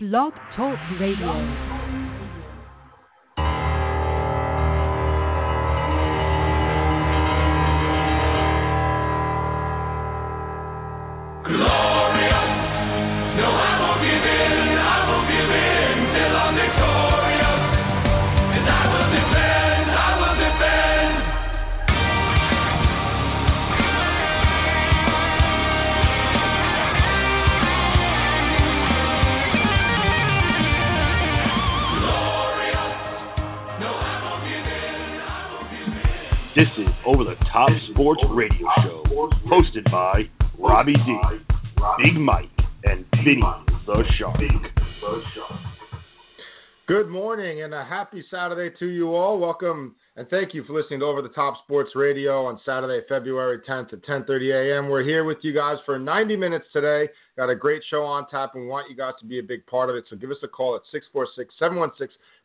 Blog Talk Radio. Top Sports Radio Show, hosted by Robby D, Big Mike, and Vinny the Shark. Good morning and a happy Saturday to you all. Welcome and thank you for listening to Over the Top Sports Radio on Saturday, February 10th at 10:30 a.m. We're here with you guys for 90 minutes today. Got a great show on tap and we want you guys to be a big part of it. So give us a call at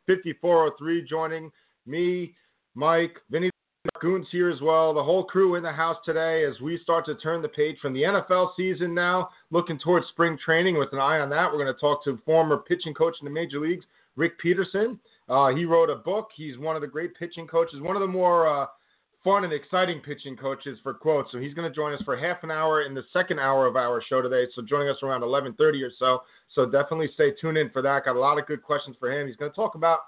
646-716-5403 joining me, Mike, Vinny Goons here as well. The whole crew in the house today as we start to turn the page from the NFL season now, looking towards spring training with an eye on that. We're going to talk to former pitching coach in the major leagues, Rick Peterson. Uh, he wrote a book. He's one of the great pitching coaches, one of the more uh, fun and exciting pitching coaches for quotes. So he's going to join us for half an hour in the second hour of our show today. So joining us around 11:30 or so. So definitely stay tuned in for that. Got a lot of good questions for him. He's going to talk about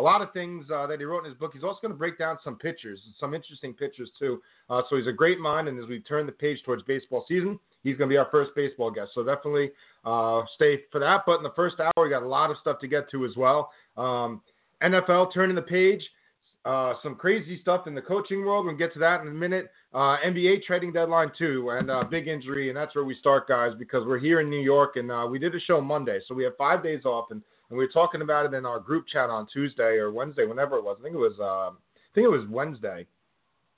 a lot of things uh, that he wrote in his book. He's also going to break down some pictures, some interesting pictures too. Uh, so he's a great mind, and as we turn the page towards baseball season, he's going to be our first baseball guest. So definitely uh, stay for that. But in the first hour, we got a lot of stuff to get to as well. Um, NFL turning the page. Uh, some crazy stuff in the coaching world. We'll get to that in a minute. Uh, NBA trading deadline too, and uh, big injury, and that's where we start, guys, because we're here in New York, and uh, we did a show Monday, so we have five days off, and, and we were talking about it in our group chat on Tuesday or Wednesday, whenever it was. I think it was, uh, I think it was Wednesday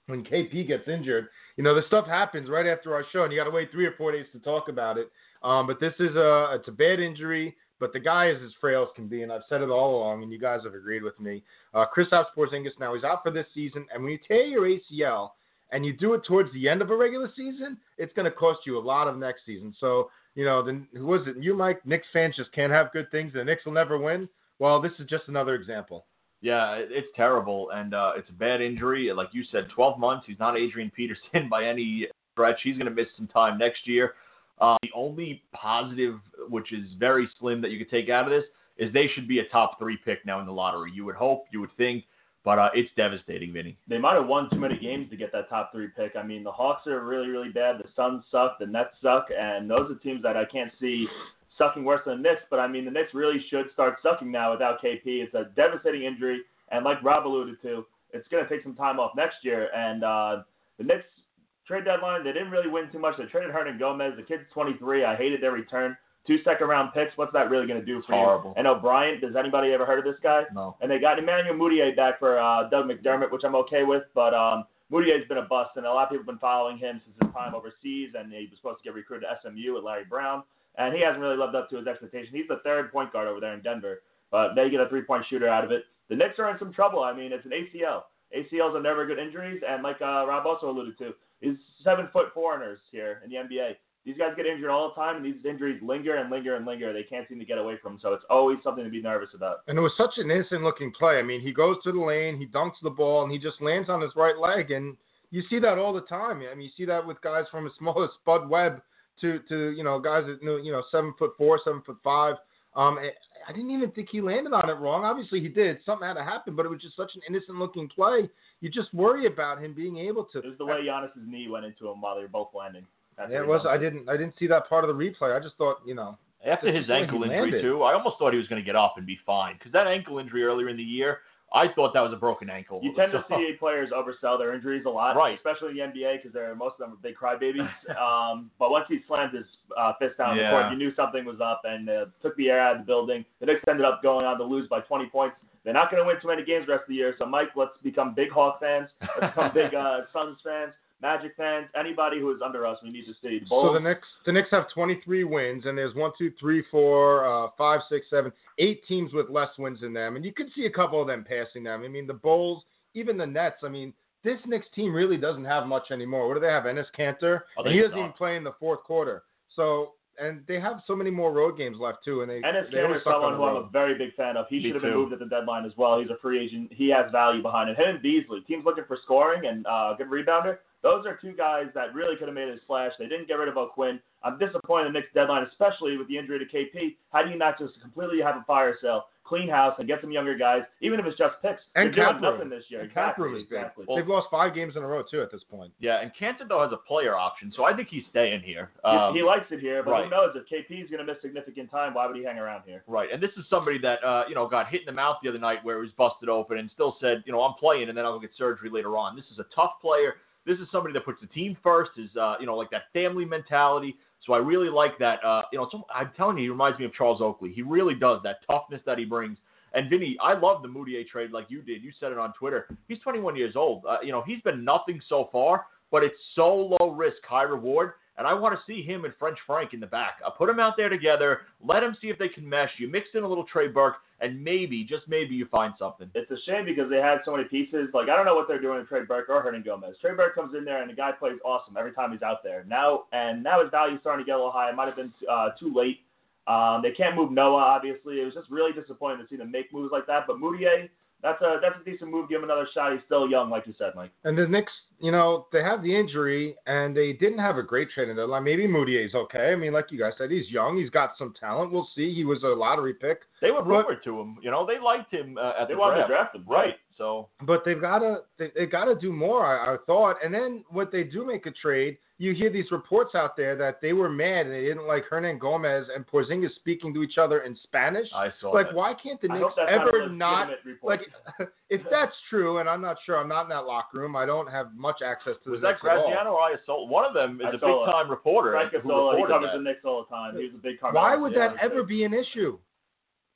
when KP gets injured. You know, the stuff happens right after our show, and you got to wait three or four days to talk about it. Um, but this is a, it's a bad injury. But the guy is as frail as can be, and I've said it all along, and you guys have agreed with me. Uh, Kristaps Porzingis now he's out for this season, and when you tear your ACL and you do it towards the end of a regular season, it's going to cost you a lot of next season. So you know, then who was it? You, Mike? Knicks fans just can't have good things. The Knicks will never win. Well, this is just another example. Yeah, it's terrible, and uh, it's a bad injury. Like you said, 12 months. He's not Adrian Peterson by any stretch. He's going to miss some time next year. Uh, the only positive, which is very slim, that you could take out of this is they should be a top three pick now in the lottery. You would hope, you would think, but uh, it's devastating, Vinny. they might have won too many games to get that top three pick. I mean, the Hawks are really, really bad. The Suns suck. The Nets suck, and those are teams that I can't see sucking worse than the Knicks. But I mean, the Knicks really should start sucking now without KP. It's a devastating injury, and like Rob alluded to, it's going to take some time off next year. And uh, the Knicks trade deadline, they didn't really win too much. They traded Hernangomez. The kid's 23. I hated their return. Two second round picks. What's that really going to do for Horrible. you? And O'Bryant, does anybody ever heard of this guy? No. And they got Emmanuel Mudiay back for uh, Doug McDermott, which I'm okay with. But um, Mudiay's been a bust, and a lot of people have been following him since his time overseas. And he was supposed to get recruited to SMU with Larry Brown, and he hasn't really lived up to his expectation. He's the third point guard over there in Denver, but they get a three point shooter out of it. The Knicks are in some trouble. I mean, it's an ACL. ACLs are never good injuries, and like uh, Rob also alluded to, is seven foot foreigners here in the NBA. These guys get injured all the time, and these injuries linger and linger and linger. They can't seem to get away from them, so it's always something to be nervous about. And it was such an innocent looking play. I mean, he goes to the lane, he dunks the ball, and he just lands on his right leg. And you see that all the time. I mean, you see that with guys from as small as Spud Webb to, to you know, guys that, knew you know, seven foot four, seven foot five. Um, I- I didn't even think he landed on it wrong. Obviously, he did. Something had to happen, but it was just such an innocent looking play. You just worry about him being able to. It was the way Giannis's knee went into him while they were both landing. That's Yeah, it was. I didn't. I didn't see that part of the replay. I just thought, you know, After his ankle injury landed. too, I almost thought he was going to get up and be fine because that ankle injury earlier in the year, I thought that was a broken ankle. You tend to see players oversell their injuries a lot, Right. especially in the NBA because they're most of them are big crybabies. um, but once he slammed his uh, fist down the court, you knew something was up and uh, took the air out of the building. The Knicks ended up going on to lose by 20 points. They're not going to win too many games the rest of the year. So, Mike, let's become big Hawk fans. Let's become big uh, Suns fans, Magic fans, anybody who is under us. We need to see. The So the Knicks, the Knicks have 23 wins, and there's one, two, three, four, uh, five, six, seven, eight teams with less wins than them, and you can see a couple of them passing them. I mean, the Bulls, even the Nets. I mean, this Knicks team really doesn't have much anymore. What do they have? Enes Kanter, Oh, and he doesn't suck. even play in the fourth quarter. So and they have so many more road games left too, and they Enes they Kanter is someone who I'm a very big fan of. He Me should have been too. moved at the deadline as well. He's a free agent. He has value behind him. Him and Beasley. Teams looking for scoring and uh, good rebounder. Those are two guys that really could have made a splash. They didn't get rid of O'Quinn. I'm disappointed in the Knicks deadline, especially with the injury to KP. How do you not just completely have a fire sale, clean house, and get some younger guys, even if it's just picks? And You're doing nothing this year. And cap exactly, room big. exactly. They've lost five games in a row too at this point. Yeah, and Kanter though has a player option, so I think he's staying here. He- Um, he likes it here, but right. who knows if KP is going to miss significant time? Why would he hang around here? Right, and this is somebody that uh, you know got hit in the mouth the other night where he was busted open and still said, you know, I'm playing and then I'll get surgery later on. This is a tough player. This is somebody that puts the team first. Is uh, you know like that family mentality. So I really like that. Uh, you know, so I'm telling you, he reminds me of Charles Oakley. He really does that toughness that he brings. And Vinny, I love the Mudiay trade like you did. You said it on Twitter. He's 21 years old. Uh, you know, he's been nothing so far, but it's so low risk, high reward. And I want to see him and French Frank in the back. I put them out there together. Let them see if they can mesh. You mix in a little Trey Burke, and maybe, just maybe, you find something. It's a shame because they had so many pieces. Like I don't know what they're doing with Trey Burke or Hernangomez. Trey Burke comes in there and the guy plays awesome every time he's out there. Now and now his value's starting to get a little high. It might have been uh, too late. Um, they can't move Noah. Obviously, it was just really disappointing to see them make moves like that. But Mudiay, that's a that's a decent move. Give him another shot. He's still young, like you said, Mike. And the Knicks, you know, they have the injury and they didn't have a great trade in the line. Maybe Mudiay's okay. I mean, like you guys said, he's young. He's got some talent. We'll see. He was a lottery pick. They were But- rumored to him. You know, they liked him uh, at They the wanted draft. to draft him, Right. So But they've got to they, they got to do more. I, I thought. And then when they do make a trade, you hear these reports out there that they were mad and they didn't like Hernangomez and Porzingis speaking to each other in Spanish. I saw like, that. why can't the I Knicks ever not, not report. like? if that's true, and I'm not sure, I'm not in that locker room. I don't have much access to Was the that Knicks at all. Graziano or Isola? One of them is a big time reporter. Frank who Isola, he reported covers that. the Knicks all the time. He was a big Carmelo. Why would yeah, that ever be an issue?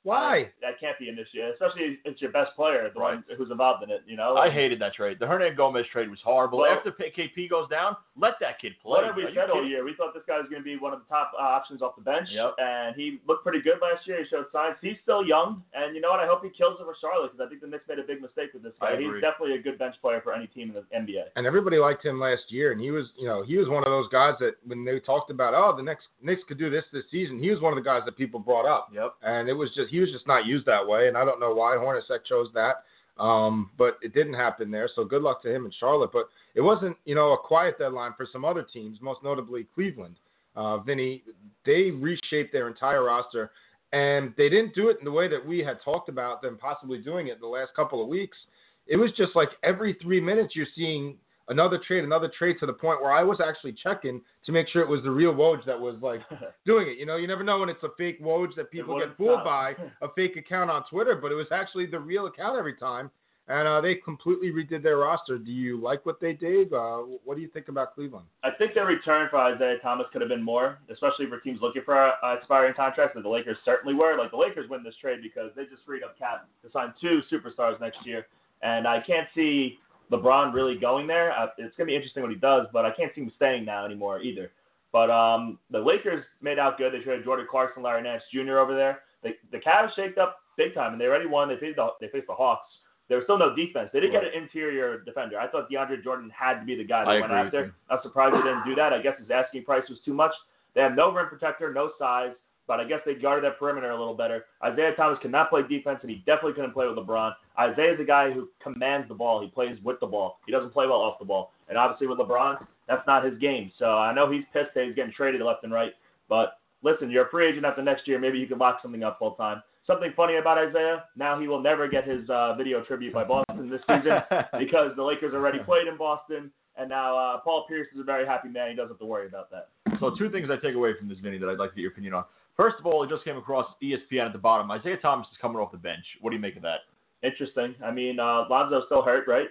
Why? That can't be an issue, especially if it's your best player, the Right. one who's involved in it. You know. I hated that trade. The Hernangomez trade was horrible. Well- After KP goes down, let that kid play. What have we said all year? We thought this guy was going to be one of the top uh, options off the bench, Yep. and he looked pretty good last year. He showed signs. He's still young, and you know what? I hope he kills it for Charlotte because I think the Knicks made a big mistake with this guy. He's definitely a good bench player for any team in the NBA. And everybody liked him last year, and he was, you know, he was one of those guys that when they talked about, oh, the next Knicks could do this this season, he was one of the guys that people brought up. Yep. and it was just he was just not used that way, and I don't know why Hornacek chose that. Um, but it didn't happen there, so good luck to him in Charlotte. But it wasn't, you know, a quiet deadline for some other teams, most notably Cleveland. Uh, Vinny, they reshaped their entire roster, and they didn't do it in the way that we had talked about them possibly doing it the last couple of weeks. It was just like every three minutes you're seeing another trade, another trade to the point where I was actually checking to make sure it was the real Woj that was like doing it. You know, you never know when it's a fake Woj that people get fooled by a fake account on Twitter, but it was actually the real account every time. And uh, they completely redid their roster. Do you like what they did? Uh, what do you think about Cleveland? I think their return for Isaiah Thomas could have been more, especially for teams looking for uh, expiring contracts, and the Lakers certainly were. Like the Lakers win this trade because they just freed up cap to sign two superstars next year, and I can't see LeBron really going there. Uh, it's gonna be interesting what he does, but I can't see him staying now anymore either. But um, the Lakers made out good. They traded Jordan Clarkson, Larry Nance Jr. over there. The the Cavs shaked up big time, and they already won. They faced the they faced the Hawks. There was still no defense. They didn't get an interior defender. I thought DeAndre Jordan had to be the guy they I went after. I'm surprised they didn't do that. I guess his asking price was too much. They have no rim protector, no size, but I guess they guarded that perimeter a little better. Isaiah Thomas cannot play defense, and he definitely couldn't play with LeBron. Isaiah's a guy who commands the ball. He plays with the ball. He doesn't play well off the ball. And obviously with LeBron, that's not his game. So I know he's pissed that he's getting traded left and right. But listen, you're a free agent after next year. Maybe you can lock something up full time. Something funny about Isaiah, now he will never get his uh, video tribute by Boston this season because the Lakers already played in Boston, and now uh, Paul Pierce is a very happy man. He doesn't have to worry about that. So two things I take away from this, Vinny, that I'd like to get your opinion on. First of all, it just came across ESPN at the bottom. Isaiah Thomas is coming off the bench. What do you make of that? Interesting. I mean, uh, Lonzo's still hurt, right?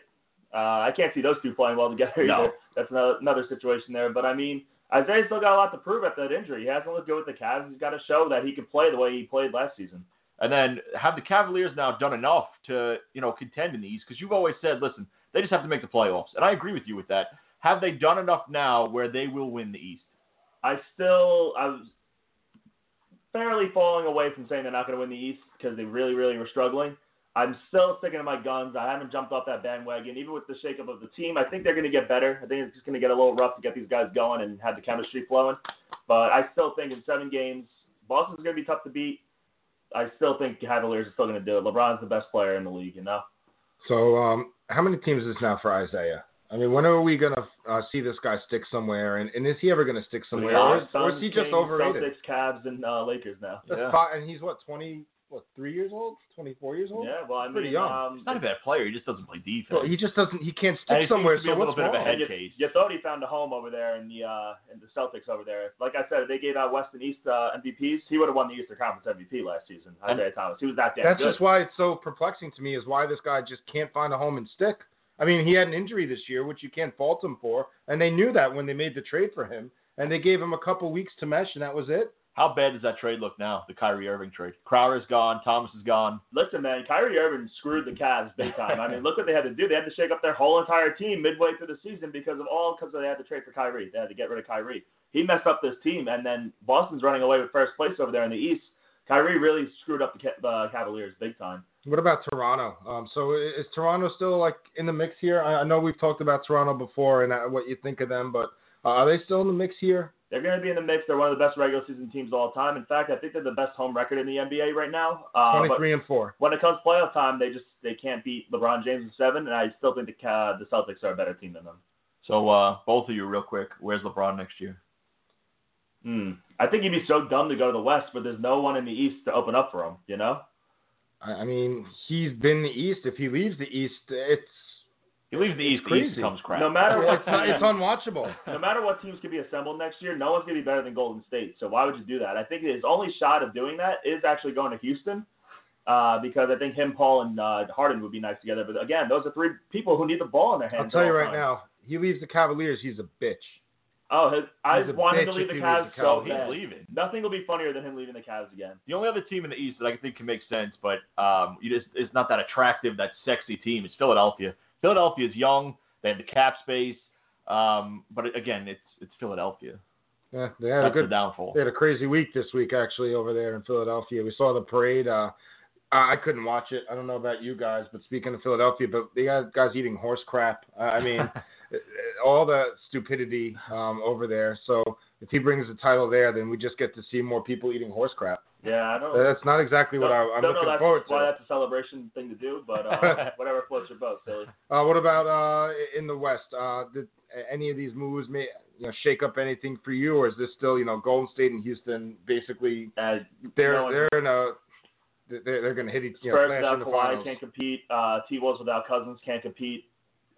Uh, I can't see those two playing well together No. either. That's another, another situation there. But I mean, Isaiah's still got a lot to prove after that injury. He hasn't looked good with the Cavs. He's got to show that he can play the way he played last season. And then have the Cavaliers now done enough to, you know, contend in the East? Because you've always said, listen, they just have to make the playoffs. And I agree with you with that. Have they done enough now where they will win the East? I still, I was fairly falling away from saying they're not going to win the East because they really, really were struggling. I'm still sticking to my guns. I haven't jumped off that bandwagon. Even with the shakeup of the team, I think they're going to get better. I think it's just going to get a little rough to get these guys going and have the chemistry flowing. But I still think in seven games, Boston's going to be tough to beat. I still think Cavaliers are still going to do it. LeBron's the best player in the league, you know. So, um, how many teams is this now for Isaiah? I mean, when are we gonna uh, see this guy stick somewhere? And, and is he ever gonna stick somewhere, or is, or is he just Kings, overrated? Celtics, Cavs, and uh, Lakers now. Yeah. fi- and he's what twenty, what three years old, twenty four years old? Yeah, well, I mean, Pretty young. Um, He's not a bad player. He just doesn't play defense. Well, he just doesn't. He can't stick he somewhere. to be So a little what's bit of a wrong? head you, case. you thought he found a home over there in the uh, in the Celtics over there. Like I said, if they gave out West and East uh, MVPs, he would have won the Eastern Conference MVP last season. And- Isaiah Thomas, he was that damn That's good. just why it's so perplexing to me. Is why this guy just can't find a home and stick. I mean, he had an injury this year, which you can't fault him for, and they knew that when they made the trade for him, and they gave him a couple weeks to mesh, and that was it. How bad does that trade look now? The Kyrie Irving trade. Crowder's gone. Thomas is gone. Listen, man, Kyrie Irving screwed the Cavs big time. I mean, look what they had to do. They had to shake up their whole entire team midway through the season because of all because they had to trade for Kyrie. They had to get rid of Kyrie. He messed up this team, and then Boston's running away with first place over there in the East. Kyrie really screwed up the uh, Cavaliers big time. What about Toronto? Um, so i- is Toronto still like in the mix here? I, I know we've talked about Toronto before and uh, what you think of them, but uh, are they still in the mix here? They're going to be in the mix. They're one of the best regular season teams of all time. In fact, I think they're the best home record in the NBA right now. Uh, Twenty-three and four. when it comes playoff time, they just they can't beat LeBron James in seven, and I still think the Ca- the Celtics are a better team than them. So uh, both of you, real quick, where's LeBron next year? Hmm. I think he'd be so dumb to go to the West, but there's no one in the East to open up for him. You know? I, I mean, he's been the East. If he leaves the East, it's He leaves the East. The crazy. East comes crap. No matter what, it's, it's unwatchable. no matter what teams can be assembled next year, no one's gonna be better than Golden State. So why would you do that? I think his only shot of doing that is actually going to Houston, uh, because I think him, Paul, and uh, Harden would be nice together. But again, those are three people who need the ball in their hands. I'll tell you all right times. now, he leaves the Cavaliers, he's a bitch. Oh, his, I He's a want him to leave the he Cavs leaves the so he's bad. leaving. Nothing will be funnier than him leaving the Cavs again. The only other team in the East that I think can make sense, but um, you just it's not that attractive, that sexy team. It's Philadelphia. Philadelphia is young. They have the cap space, um, but again, it's it's Philadelphia. Yeah, they had a That's the good downfall. They had a crazy week this week, actually, over there in Philadelphia. We saw the parade. Uh, I I couldn't watch it. I don't know about you guys, but speaking of Philadelphia, but they got guys eating horse crap. Uh, I mean, all the stupidity um, over there. So if he brings the title there, then we just get to see more people eating horse crap. Yeah, I don't. That's not exactly what I, know looking that's forward why to. that's a celebration thing to do, but uh, whatever floats your boat, Philly. Uh, what about uh, in the West? Uh, did any of these moves may you know shake up anything for you, or is this still you know Golden State and Houston basically Uh, they're no they're in a they're, they're going to hit each other. Spurs clash without in the Kawhi finals. can't compete. Uh, T Wolves without Cousins can't compete.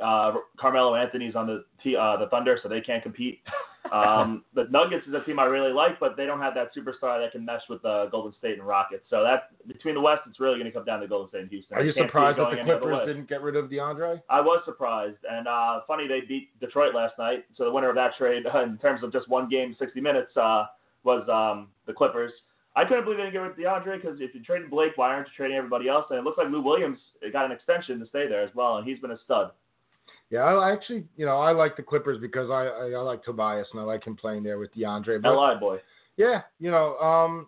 Uh, Carmelo Anthony's on the T, uh, the Thunder, so they can't compete. Um, the Nuggets is a team I really like, but they don't have that superstar that can mesh with uh, Golden State and Rockets. So that between the West, it's really going to come down to Golden State and Houston. Are I you can't see it surprised that the Clippers didn't get rid of DeAndre? I was surprised, and uh, funny they beat Detroit last night. So the winner of that trade, in terms of just one game, 60 minutes, uh, was um, the Clippers. I couldn't believe they didn't get rid of DeAndre because if you traded Blake, why aren't you trading everybody else? And it looks like Lou Williams got an extension to stay there as well, and he's been a stud. Yeah, I actually, you know, I like the Clippers because I I, I like Tobias and I like him playing there with DeAndre. But Li boy. yeah, you know, um,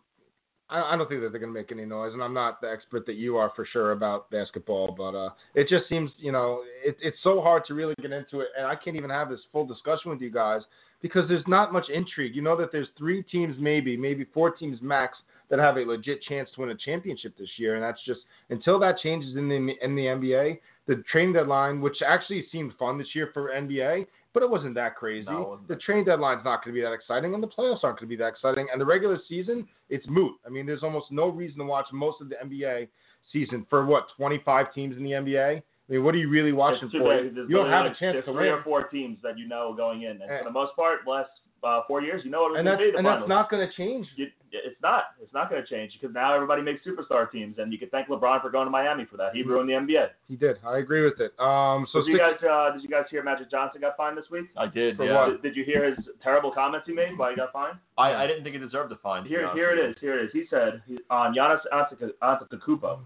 I, I don't think that they're going to make any noise, and I'm not the expert that you are for sure about basketball, but uh, it just seems, you know, it, it's so hard to really get into it, and I can't even have this full discussion with you guys because there's not much intrigue. You know that there's three teams, maybe, maybe four teams max that have a legit chance to win a championship this year, and that's just until that changes in the in the NBA. The trade deadline, which actually seemed fun this year for NBA, but it wasn't that crazy. No, wasn't. the trade deadline's not going to be that exciting, and the playoffs aren't going to be that exciting. And the regular season, it's moot. I mean, there's almost no reason to watch most of the NBA season for what 25 teams in the NBA. I mean, what are you really watching for? You don't have like- a chance to three win. or four teams that you know going in, and Eh. for the most part, last uh, four years, you know what it was and going that's to be. The and that's not going to change. You, it's not. It's not going to change because now everybody makes superstar teams, and you can thank LeBron for going to Miami for that. He ruined the NBA. He did. I agree with it. Um, so did you guys uh, did you guys hear Magic Johnson got fined this week? I did. For yeah. what? Did, did you hear his terrible comments he made? Why he got fined? I, I didn't think he deserved the fine. Here, here it is. Here it is. He said he- on Giannis Antetokounmpo- Antetokounmpo,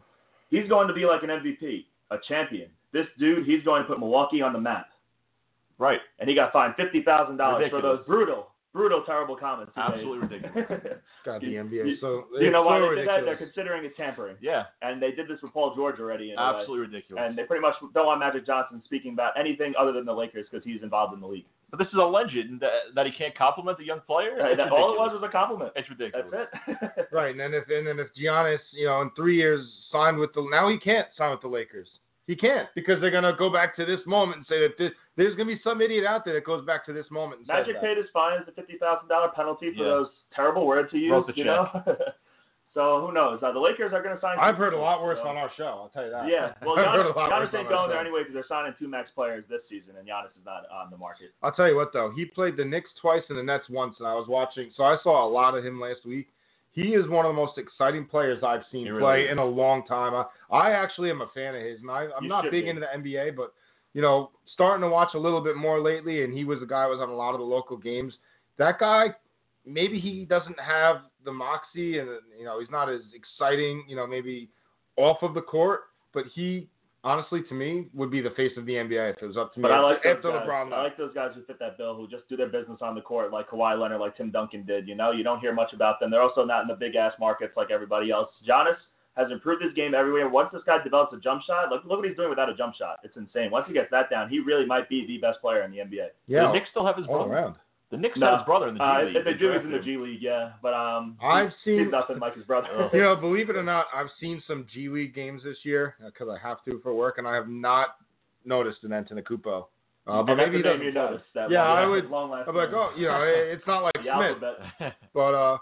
he's going to be like an MVP, a champion. This dude, he's going to put Milwaukee on the map, you. Right. and he got fined fifty thousand dollars for those brutal, brutal, terrible comments. he made. Absolutely ridiculous. God, the NBA. you- so you know it's why so they did that? They're considering it tampering, Yeah, and they did this with Paul George already. In a way. absolutely ridiculous. And they pretty much don't want Magic Johnson speaking about anything other than the Lakers because he's involved in the league. but this is a legend that, that he can't compliment a young player. That- all it was was a compliment. It's ridiculous. That's it. Right, and then if and then if Giannis, you know, in three years signed with the now he can't sign with the Lakers. He can't because they're gonna go back to this moment and say that this, there's gonna be some idiot out there that goes back to this moment. And Magic that. paid his fines, a fifty thousand dollar penalty for Yeah. those terrible words he used. Wrote the you know. so who knows? Uh, the Lakers are going to sign. I've heard a lot worse so- on our show. I'll tell you that. Yeah, well, I've heard a Giannis, lot Giannis ain't going there anyway because they're signing two max players this season, and Giannis is not on the market. I'll tell you what though, he played the Knicks twice and the Nets once, and I was watching, so I saw a lot of him last week. He is one of the most exciting players I've seen really play is. in a long time. I, I actually am a fan of his, and I, I'm You not big be. into the NBA, but you know, starting to watch a little bit more lately, and he was a guy who was on a lot of the local games. That guy, maybe he doesn't have the moxie, and you know, he's not as exciting, you know, maybe off of the court, but he. Honestly, to me, would be the face of the NBA if it was up to me. But I like those after guys. LeBron I like those guys who fit that bill, who just do their business on the court, like Kawhi Leonard, like Tim Duncan did. You know, you don't hear much about them. They're also not in the big ass markets like everybody else. Giannis has improved his game everywhere. Once this guy develops a jump shot, look look what he's doing without a jump shot. It's insane. Once he gets that down, he really might be the best player in the NBA. yeah, the Knicks still have his all brother. around. The Knicks No. have his brother in the G Uh, League. they do. He's in the. G League, yeah. But um, I've he's, seen- he's nothing like his brother. You know, believe it or not, I've seen some G League games this year because I have to for work, and I have not noticed an Antetokounmpo. Uh, but and maybe that's the name you noticed. That Yeah, long, I would- Long last I'm like, oh, you know, it's not like Smith, but uh,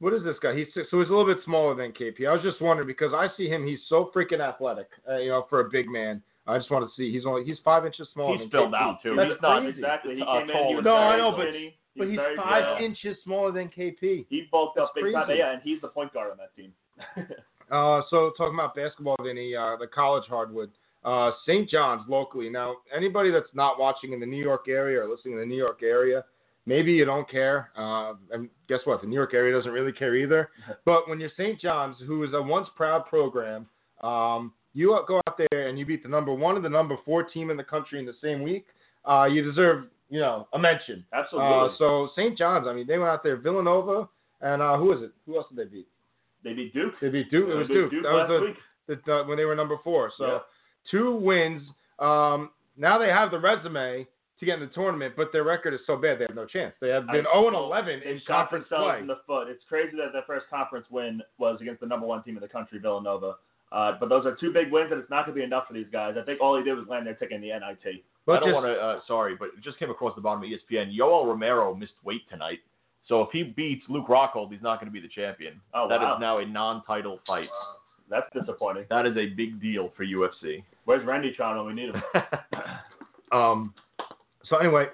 what is this guy? He's so he's a little bit smaller than KP. I was just wondering because I see him, he's so freaking athletic, uh, you know, for a big man. I just want to see. He's only he's five inches smaller He's than filled out too. That's He's not crazy. Exactly. He uh, came in. He was No, I know, but- skinny. But was he's five good. inches smaller than KP. He bulked up That's big time. Yeah, and he's the point guard on that team. Uh, so talking about basketball, Vinny, uh, the college hardwood, uh, St. John's locally. Now, anybody that's not watching in the New York area or listening in the New York area, maybe you don't care. Uh, and guess what? The New York area doesn't really care either. But when you're St. John's, who is a once proud program, um, you go out there and you beat the number one and the number four team in the country in the same week. Uh, you deserve, you know, a mention. Absolutely. Uh, so St. John's, I mean, they went out there, Villanova, and uh, who is it? Who else did they beat? they beat Duke. They beat Duke. It was beat Duke. That was the, week. the, the, when they were number four. So Yeah. two wins. Um, now they have the resume to get in the tournament, but their record is so bad they have no chance. They have been I- 0 and 11 in conference play. in the foot. It's crazy that their first conference win was against the number one team in the country, Villanova. Uh, but those are two big wins, and it's not going to be enough for these guys. I think all he did was land their ticket in the NIT. But I don't want to. Uh, sorry, but it just came across the bottom of ESPN. Yoel Romero missed weight tonight, so if he beats Luke Rockhold, he's not going to be the champion. Oh, That is wow. now a non-title fight. That's disappointing. That is a big deal for UFC. Where's Randy when we need him? Um, so anyway,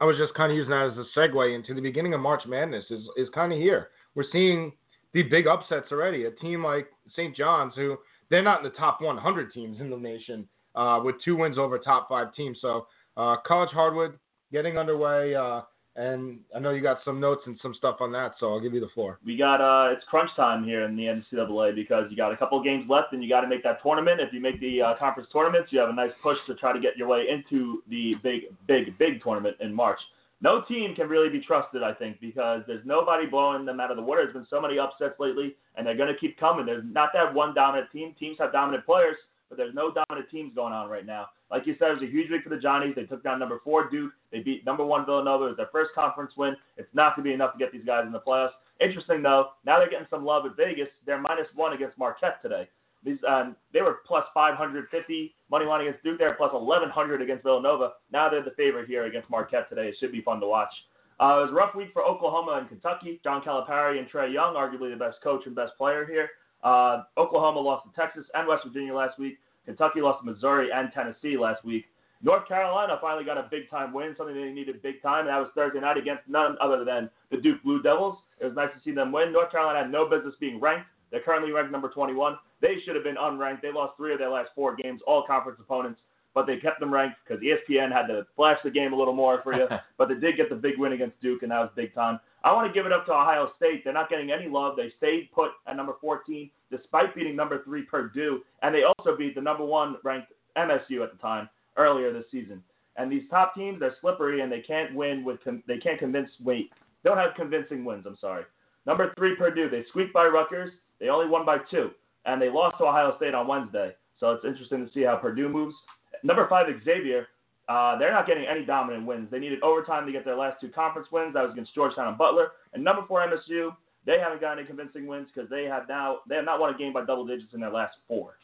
I was just kind of using that as a segue into the beginning of March Madness is is kind of here. We're seeing the big upsets already. A team like St. John's, who they're not in the top 100 teams in the nation, uh, with two wins over top five teams. So uh, college hardwood getting underway, uh, and I know you got some notes and some stuff on that, so I'll give you the floor. we got uh, it's crunch time here in the NCAA because you got a couple of games left and you got to make that tournament. If you make the uh, conference tournaments, you have a nice push to try to get your way into the big, big, big tournament in March. No team can really be trusted, I think, because there's nobody blowing them out of the water. There's been so many upsets lately, and they're going to keep coming. There's not that one dominant team. Teams have dominant players, but there's no dominant teams going on right now. Like you said, it was a huge week for the Johnnies. They took down number four Duke. They beat number one Villanova. It was their first conference win. It's not going to be enough to get these guys in the playoffs. Interesting though, now they're getting some love at Vegas. They're minus one against Marquette today. These um, they were plus 550 money line against Duke. They're plus 1100 against Villanova. Now they're the favorite here against Marquette today. It should be fun to watch. Uh, it was a rough week for Oklahoma and Kentucky. John Calipari and Trae Young, arguably the best coach and best player here. Uh, Oklahoma lost to Texas and West Virginia last week. Kentucky lost to Missouri and Tennessee last week. North Carolina finally got a big time win, something they needed big time, and that was Thursday night against none other than the Duke Blue Devils. It was nice to see them win. North Carolina had no business being ranked. They're currently ranked number 21. They should have been unranked. They lost three of their last four games, all conference opponents, but they kept them ranked because ESPN had to flash the game a little more for you. but they did get the big win against Duke, and that was big time. I want to give it up to Ohio State. They're not getting any love. They stayed put at number 14 despite beating number three Purdue, and they also beat the number one ranked MSU at the time earlier this season. And these top teams, they're slippery, and they can't win with con- they can't convince wait don't have convincing wins. I'm sorry. Number three, Purdue. They squeaked by Rutgers. They only won by two, and they lost to Ohio State on Wednesday. So it's interesting to see how Purdue moves. Number five, Xavier. Uh, they're not getting any dominant wins. They needed overtime to get their last two conference wins. That was against Georgetown and Butler. And number four, MSU. They haven't got any convincing wins because they have now they have not won a game by double digits in their last four.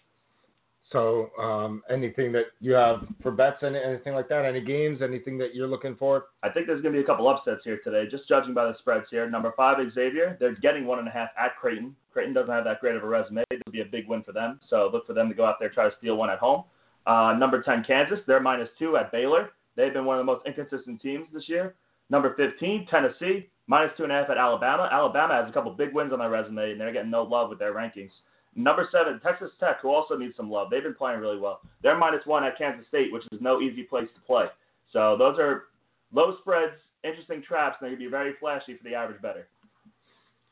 So, um, anything that you have for bets, any, anything like that, any games, anything that you're looking for? I think there's going to be a couple upsets here today, just judging by the spreads here. Number five, Xavier. They're getting one and a half at Creighton. Creighton doesn't have that great of a resume. It would be a big win for them. So look for them to go out there try to steal one at home. Uh, number 10, Kansas. They're minus two at Baylor. They've been one of the most inconsistent teams this year. Number 15, Tennessee. Minus two and a half at Alabama. Alabama has a couple big wins on their resume, and they're getting no love with their rankings. Number seven, Texas Tech, who also needs some love. They've been playing really well. They're minus one at Kansas State, which is no easy place to play. So those are low spreads, interesting traps, and they're going to be very flashy for the average better.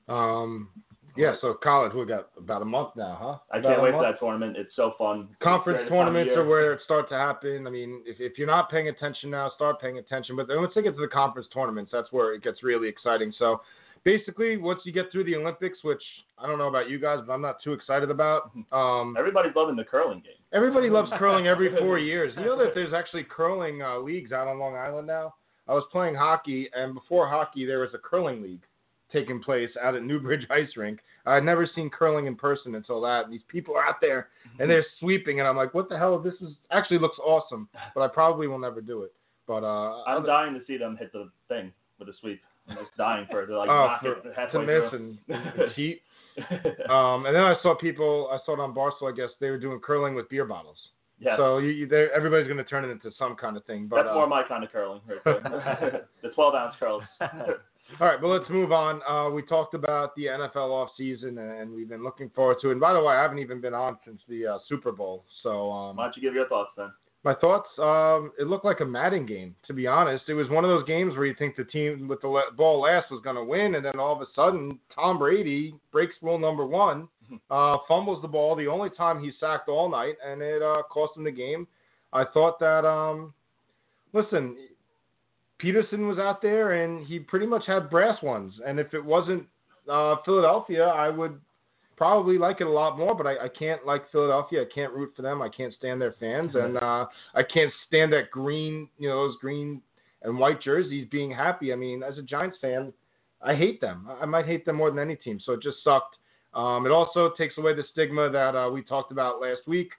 Um, yeah, so college, we got about a month now, huh? I About can't wait month? for that tournament. It's so fun. Conference It's during the time of tournaments are where it starts to happen. I mean, if, if you're not paying attention now, start paying attention. But then once they get to the conference tournaments, that's where it gets really exciting. So basically, once you get through the Olympics, which I don't know about you guys, but I'm not too excited about. Um, Everybody's loving the curling game. Everybody loves curling every four years. You know that there's actually curling uh, leagues out on Long Island now. I was playing hockey, and before hockey, there was a curling league taking place out at Newbridge Ice Rink. I'd never seen curling in person until that. And these people are out there and they're sweeping, and I'm like, what the hell? This is actually looks awesome, but I probably will never do it. But uh, I'm other- dying to see them hit the thing with a sweep. I'm just dying for it to like oh, for, to miss through. and, cheat. Um, and then I saw people. I saw it on Barstool. I guess they were doing curling with beer bottles. yeah, So you, you, everybody's going to turn it into some kind of thing. But that's uh, more my kind of curling right there. the 12 ounce curls. All right, but let's move on. Uh, we talked about the NFL offseason, and we've been looking forward to it. And by the way, I haven't even been on since the uh, Super Bowl. So um, Why don't you give your thoughts then? my thoughts, um, it looked like a Madden game, to be honest. It was one of those games where you think the team with the ball last was going to win, and then all of a sudden, Tom Brady breaks rule number one, uh, fumbles the ball the only time he's sacked all night, and it uh, cost him the game. I thought that, um, listen, Pederson was out there, and he pretty much had brass ones. And if it wasn't uh, Philadelphia, I would probably like it a lot more, but I, I can't like Philadelphia. I can't root for them. I can't stand their fans, and uh, I can't stand that green, you know, those green and white jerseys being happy. I mean, as a Giants fan, I hate them. I I might hate them more than any team. So it just sucked. Um, it also takes away the stigma that uh, we talked about last week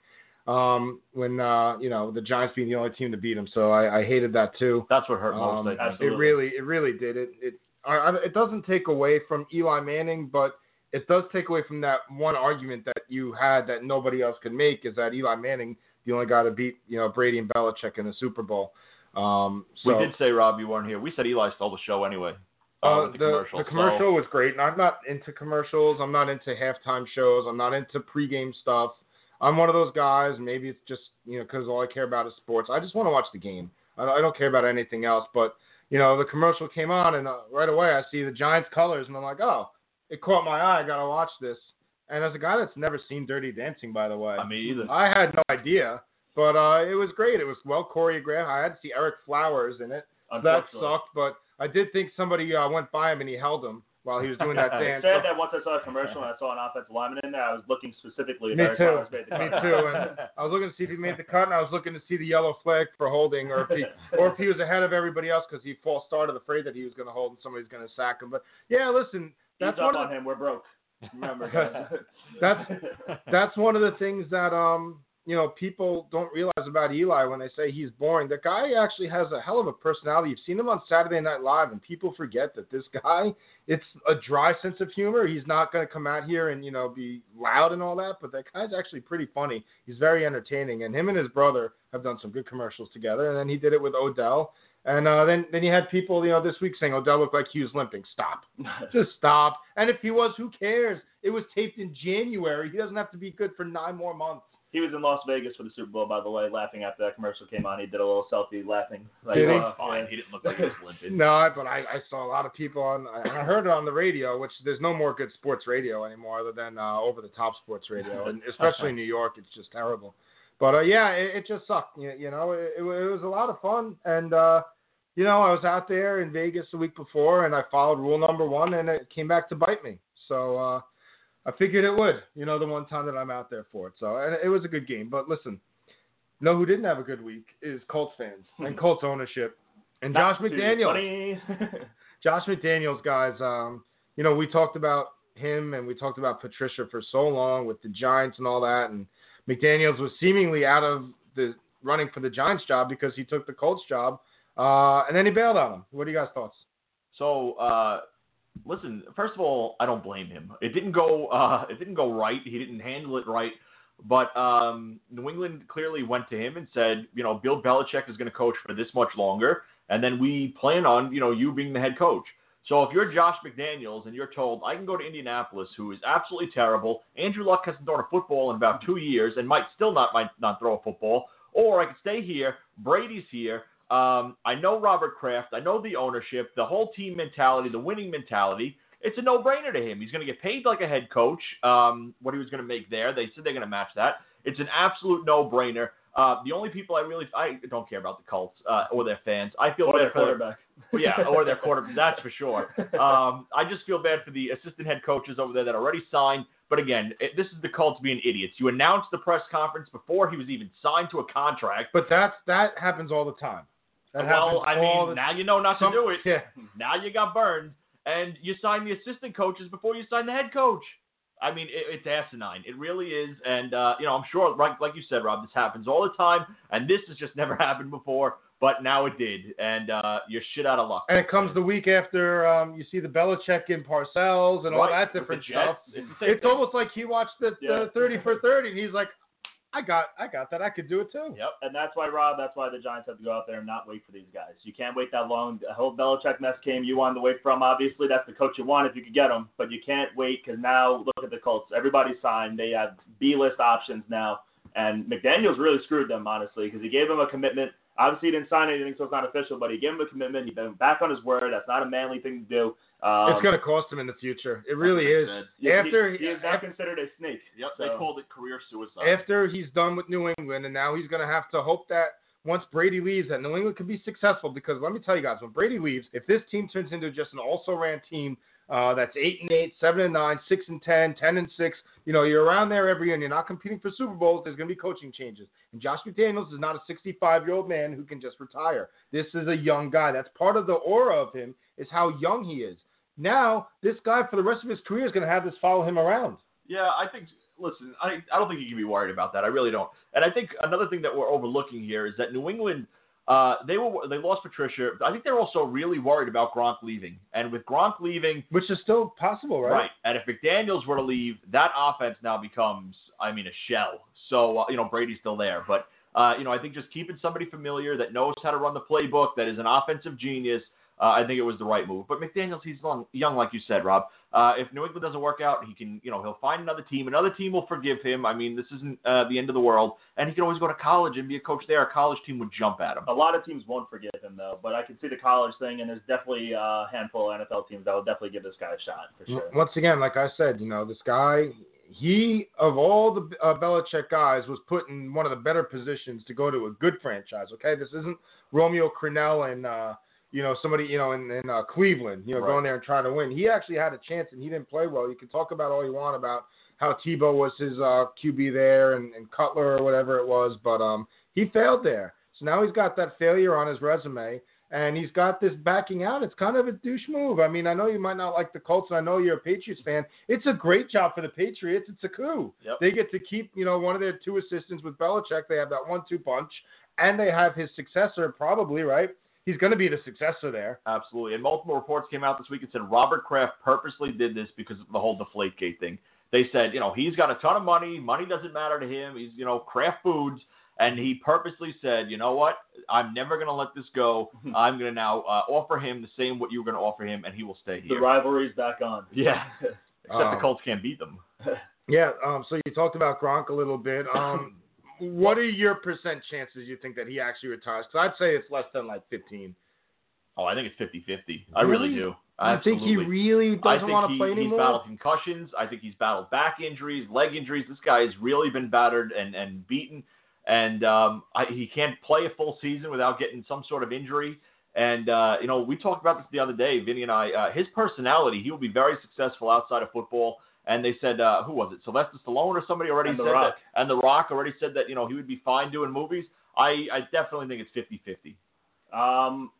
um, when uh, you know the Giants being the only team to beat them. So I, I hated that too. That's what hurt most. Um, it really, it really did. It, it, I, it doesn't take away from Eli Manning, but it does take away from that one argument that you had that nobody else could make is that Eli Manning, the only guy to beat, you know, Brady and Belichick in the Super Bowl. Um, so, we did say Rob, you weren't here. We said Eli stole the show anyway. Uh, uh, the, the, commercial. the so- was great, and I'm not into commercials. I'm not into halftime shows. I'm not into pregame stuff. I'm one of those guys. Maybe it's just you know because all I care about is sports. I just want to watch the game. I don't, I don't care about anything else. But you know the commercial came on, and uh, right away I see the Giants colors, and I'm like, oh, it caught my eye. I gotta watch this. And as a guy that's never seen Dirty Dancing, by the way, I mean, either. I had no idea. But uh, it was great. It was well choreographed. I had to see Ereck Flowers in it. That sucked, but I did think somebody uh, went by him and he held him while he was doing that dance. Sad that once I saw a commercial and I saw an offensive lineman in there, I was looking specifically at Me too. Flowers made the Me too. And I was looking to see if he made the cut, and I was looking to see the yellow flag for holding, or if he, or if he was ahead of everybody else because he false started, afraid that he was going to hold and somebody's going to sack him. But yeah, listen, that's up one of on him. We're broke. Remember. That's- that's one of the things that um you know people don't realize about Eli when they say he's boring. The guy actually has a hell of a personality. You've seen him on Saturday Night Live, and people forget that this guy it's a dry sense of humor. He's not going to come out here and you know be loud and all that, but that guy's actually pretty funny. He's very entertaining, and him and his brother have done some good commercials together. And then he did it with Odell. And uh, then, then you had people, you know, this week saying Odell looked like he was limping. Stop. Just stop. And if he was, who cares? It was taped in January. He doesn't have to be good for nine more months. He was in Las Vegas for the Super Bowl, by the way, laughing after that commercial came on. He did a little selfie laughing. Like, Did he? uh, Fine. He didn't look like he was limping. No, but I, I saw a lot of people on. I I heard it on the radio, which there's no more good sports radio anymore other than uh, over the top sports radio, and especially in New York, it's just terrible. But uh, yeah, it, it just sucked. You, you know, it, it, was a lot of fun, and uh, you know, I was out there in Vegas the week before, and I followed rule number one, and it came back to bite me. So uh, I figured it would. You know, the one time that I'm out there for it. So and it was a good game. But listen, no, who didn't have a good week is Colts fans and Colts ownership and Josh McDaniels. Josh McDaniels, guys. Um, you know, we talked about him and we talked about Patricia for so long with the Giants and all that, and McDaniels was seemingly out of the running for the Giants job because he took the Colts job, uh, and then he bailed on him. What are you guys' thoughts? So, uh, listen. First of all, I don't blame him. It didn't go. Uh, it didn't go right. He didn't handle it right. But um, New England clearly went to him and said, you know, Bill Belichick is going to coach for this much longer, and then we plan on, you know, you being the head coach. So if you're Josh McDaniels and you're told I can go to Indianapolis, who is absolutely terrible, Andrew Luck hasn't thrown a football in about two years and might still not might not throw a football, or I can stay here, Brady's here. Um, I know Robert Kraft, I know the ownership, the whole team mentality, the winning mentality. It's a no-brainer to him. He's going to get paid like a head coach. Um, what he was going to make there, they said they're going to match that. It's an absolute no-brainer. Uh, the only people I really I don't care about the Colts uh, or their fans. I feel or bad their for their- quarterback. well, yeah, or their quarterback. That's for sure. Um, I just feel bad for the assistant head coaches over there that already signed. But again, it, this is the Colts being idiots. You announced the press conference before he was even signed to a contract. But that's that happens all the time. That well, I mean, the now you know not to do it. Yeah. Now you got burned, and you signed the assistant coaches before you signed the head coach. I mean, it, it's asinine. It really is. And, uh, you know, I'm sure, like, like you said, Rob, this happens all the time. And this has just never happened before. But now it did. And uh, you're shit out of luck. And it comes the week after um, you see the Belichick in Parcells and all that different stuff. It's, It's thing. almost like he watched the, Yeah. the 30 for 30 and he's like, I got I got that. I could do it too. Yep. And that's why, Rob, that's why the Giants have to go out there and not wait for these guys. You can't wait that long. The whole Belichick mess came. You wanted to wait from. Obviously, that's the coach you want if you could get him. But you can't wait because now look at the Colts. Everybody signed. They have B-list options now. And McDaniels really screwed them, honestly, because he gave them a commitment. Obviously, he didn't sign anything, so it's not official, but he gave him a commitment. He been back on his word. That's not a manly thing to do. Um, it's going to cost him in the future. It really is. Said. he- After he, he is now considered a snake. Yep. So- They called it career suicide. after he's done with New England, and now he's going to have to hope that once Brady leaves, that New England can be successful. Because let me tell you guys, when Brady leaves, if this team turns into just an also-ran team uh, that's eight and eight, seven and nine, six and ten, ten and six, you know, you're around there every year, and you're not competing for Super Bowls. There's going to be coaching changes, and Josh McDaniels is not a 65-year-old man who can just retire. This is a young guy. That's part of the aura of him is how young he is. Now, this guy for the rest of his career is going to have this follow him around. Yeah, I think. Listen, I I don't think you can be worried about that. I really don't. And I think another thing that we're overlooking here is that New England, uh, they were they lost Patricia. I think they're also really worried about Gronk leaving. And with Gronk leaving, Which is still possible, right? right? And if McDaniel's were to leave, that offense now becomes, I mean, a shell. So uh, you know Brady's still there, but uh, you know I think just keeping somebody familiar that knows how to run the playbook, that is an offensive genius. Uh, I think it was the right move. But McDaniel's, he's young, young like you said, Rob. Uh, if New England doesn't work out, he can, you know, he'll find another team. Another team will forgive him. I mean, this isn't uh, the end of the world, and he can always go to college and be a coach there. A college team would jump at him. A lot of teams won't forgive him though, but I can see the college thing, and there's definitely a handful of NFL teams that will definitely give this guy a shot for sure. Once again, like I said, you know, this guy, he of all the uh, Belichick guys was put in one of the better positions to go to a good franchise. Okay, this isn't Romeo Crennel and uh, you know somebody you know in, in uh, Cleveland, you know, Right. going there and trying to win. He actually had a chance and he didn't play well. You can talk about all you want about how Tebow was his uh, QB there and, and Cutler or whatever it was, but um, he failed there. So now he's got that failure on his resume and he's got this backing out. It's kind of a douche move. I mean, I know you might not like the Colts, and I know you're a Patriots fan. It's a great job for the Patriots. It's a coup. Yep. They get to keep, you know, one of their two assistants with Belichick. They have that one-two punch, and they have his successor probably right. He's going to be the successor there. Absolutely. And multiple reports came out this week and said Robert Kraft purposely did this because of the whole Deflategate thing. They said, you know, he's got a ton of money. Money doesn't matter to him. He's, you know, Kraft Foods. And he purposely said, you know what? I'm never going to let this go. I'm going to now uh, offer him the same what you were going to offer him, and he will stay here. The here. rivalry's back on. Yeah. Except Um, the Colts can't beat them. Yeah. Um. So you talked about Gronk a little bit. Um. What are your percent chances you think that he actually retires? Because I'd say it's less than like 15. Oh, I think it's 50 50. I really, do. I think he really I doesn't think want to play he's battled concussions. I think he's battled back injuries, leg injuries. This guy has really been battered and, and beaten, and um, I, he can't play a full season without getting some sort of injury. And uh, you know, we talked about this the other day, Vinny and I. Uh, his personality, he will be very successful outside of football. And they said, uh, who was it? Sylvester Stallone or somebody already And The said Rock. that. And The Rock already said that you know he would be fine doing movies. I, I definitely think it's 50-50. Um,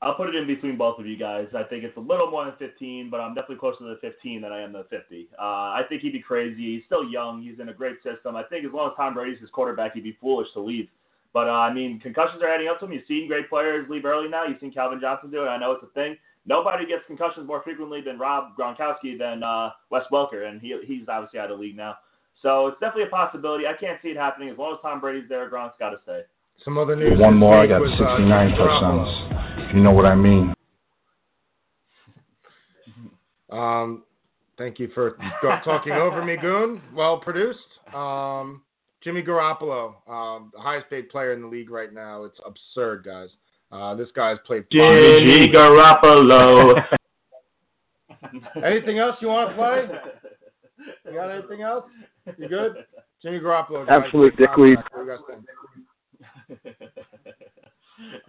I'll put it in between both of you guys. I think it's a little more than 15, but I'm definitely closer to the 15 than I am the 50. Uh, I think he'd be crazy. He's still young. He's in a great system. I think as long as Tom Brady's his quarterback, he'd be foolish to leave. But uh, I mean, concussions are adding up to him. You've seen great players leave early now. You've seen Calvin Johnson do it. I know it's a thing. Nobody gets concussions more frequently than Rob Gronkowski than uh, Wes Welker, and he he's obviously out of the league now. So it's definitely a possibility. I can't see it happening as long as Tom Brady's there. Gronk's got to stay. Some other news. One more, I got was, uh, 69 Jimmy Garoppolo. touchdowns. If you know what I mean. Um, thank you for talking over me, Goon. Well produced. Um, Jimmy Garoppolo, um, the highest paid player in the league right now. It's absurd, guys. Uh, this guy's played. Jimmy Garoppolo. Anything else you want to play? You got anything else? You good? Jimmy Garoppolo. guys, Absolute dickweed. contract. What do you guys think?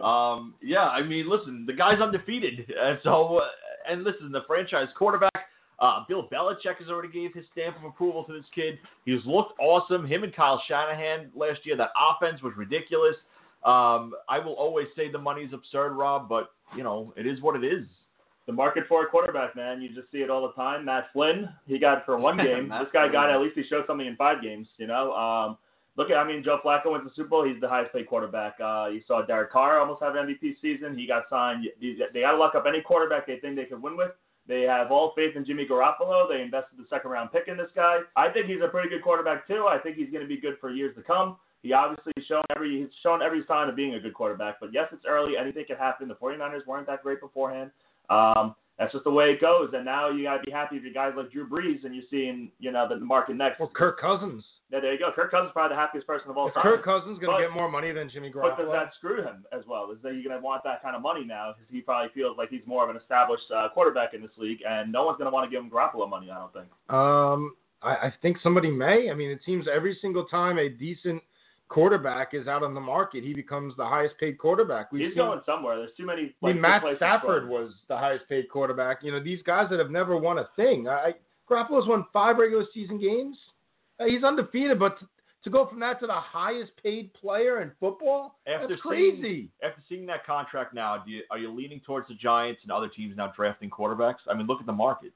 um, yeah, I mean, listen, the guy's undefeated, and so uh, and listen, the franchise quarterback, uh, Bill Belichick has already gave his stamp of approval to this kid. He's looked awesome. Him and Kyle Shanahan last year, that offense was ridiculous. Um, I will always say the money's absurd, Rob, but you know it is what it is. the market for a quarterback, man. You just see it all the time. Matt Flynn, he got it for one game. This guy Flynn. got. At least he showed something in five games. You know. Um, look at, I mean, Joe Flacco went to the Super Bowl. He's the highest paid quarterback. Uh, you saw Derek Carr almost have an MVP season. He got signed. They they got to lock up any quarterback they think they could win with. They have all faith in Jimmy Garoppolo. They invested the second round pick in this guy. I think he's a pretty good quarterback too. I think he's going to be good for years to come. He obviously shown every he's shown every sign of being a good quarterback. But yes, it's early. Anything can happen. The 49ers weren't that great beforehand. Um, that's just the way it goes. And now you got to be happy if you guys like Drew Brees and you're seeing, you know, the market next. Well, Kirk Cousins. Yeah, there you go. Kirk Cousins is probably the happiest person of all time. Kirk Cousins going to get more money than Jimmy Garoppolo. but does that screw him as well? Is that you're going to want that kind of money now? Because he probably feels like he's more of an established uh, quarterback in this league, and no one's going to want to give him Garoppolo money. I don't think. Um, I, I think somebody may. I mean, it seems every single time a decent quarterback is out on the market, he becomes the highest paid quarterback. We've he's seen, going somewhere. There's too many. I mean, good Matt Stafford was the highest paid quarterback. You know, these guys that have never won a thing. I, I Garoppolo's won five regular season games. Uh, he's undefeated, but to, to go from that to the highest paid player in football, After that's seeing- crazy. After seeing that contract now, do you, are you leaning towards the Giants and other teams now drafting quarterbacks? I mean, look at the market.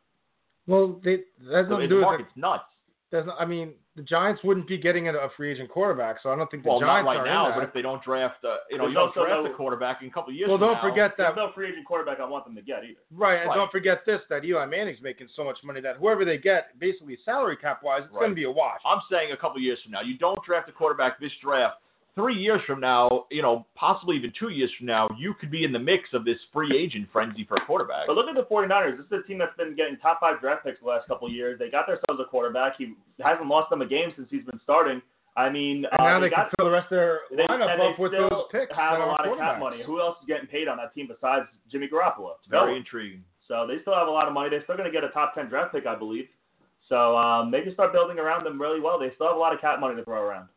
Well, they, that has nothing to The do with market's nuts. There's no, I mean, the Giants wouldn't be getting a, a free agent quarterback, so I don't think the Well, not Giants right are now, in that. but if they don't draft, uh, you know, you don't draft no- a quarterback in a couple of years. well, from don't now, forget that. There's no free agent quarterback I want them to get either. Right, and Right. don't forget this: that Eli Manning's making so much money that whoever they get, basically salary cap wise, it's going to be a wash. I'm saying a couple of years from now, you don't draft a quarterback this draft. Three years from now, you know, possibly even two years from now, you could be in the mix of this free agent frenzy for a quarterback. But look at the 49ers. This is a team that's been getting top five draft picks the last couple of years. They got themselves a quarterback. He hasn't lost them a game since he's been starting. I mean, and uh, now they they, got can fill the rest of their They, lineup and they up with still those picks. have a lot of cap money. Who else is getting paid on that team besides Jimmy Garoppolo? No Very one. intriguing. So they still have a lot of money. They're still going to get a top 10 draft pick, I believe. So um, they can start building around them really well. They still have a lot of cap money to throw around.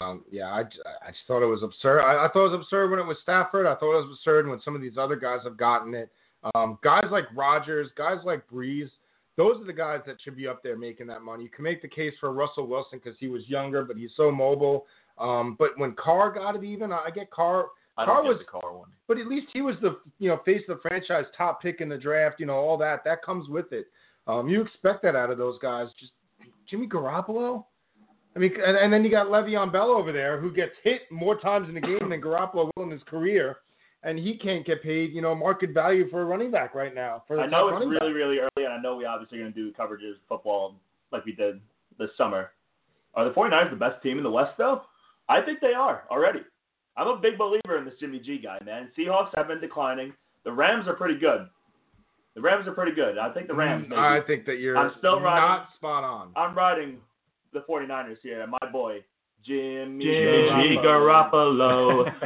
Um, yeah, I, I just thought it was absurd. I, I thought it was absurd when it was Stafford. I thought it was absurd when some of these other guys have gotten it. Um, guys like Rodgers, guys like Brees, those are the guys that should be up there making that money. You can make the case for Russell Wilson because he was younger, but he's so mobile. Um, but when Carr got it, even I get Carr, I Carr don't get was- the car one. but at least he was the you know face of the franchise, top pick in the draft. You know all that that comes with it. Um, you expect that out of those guys. Just Jimmy Garoppolo. I mean, and, and then you got Le'Veon Bell over there who gets hit more times in the game than Garoppolo will in his career, and he can't get paid, you know, market value for a running back right now. For I know it's really, back. really early, and I know we obviously are going to do coverages football like we did this summer. Are the 49ers the best team in the West, though? I think they are already. I'm a big believer in this Jimmy G guy, man. Seahawks have been declining. The Rams are pretty good. The Rams are pretty good. I think the Rams. Maybe. Mm, I think that you're I'm still riding- not spot on. I'm riding the 49ers here, and my boy Jimmy, Jimmy Garoppolo.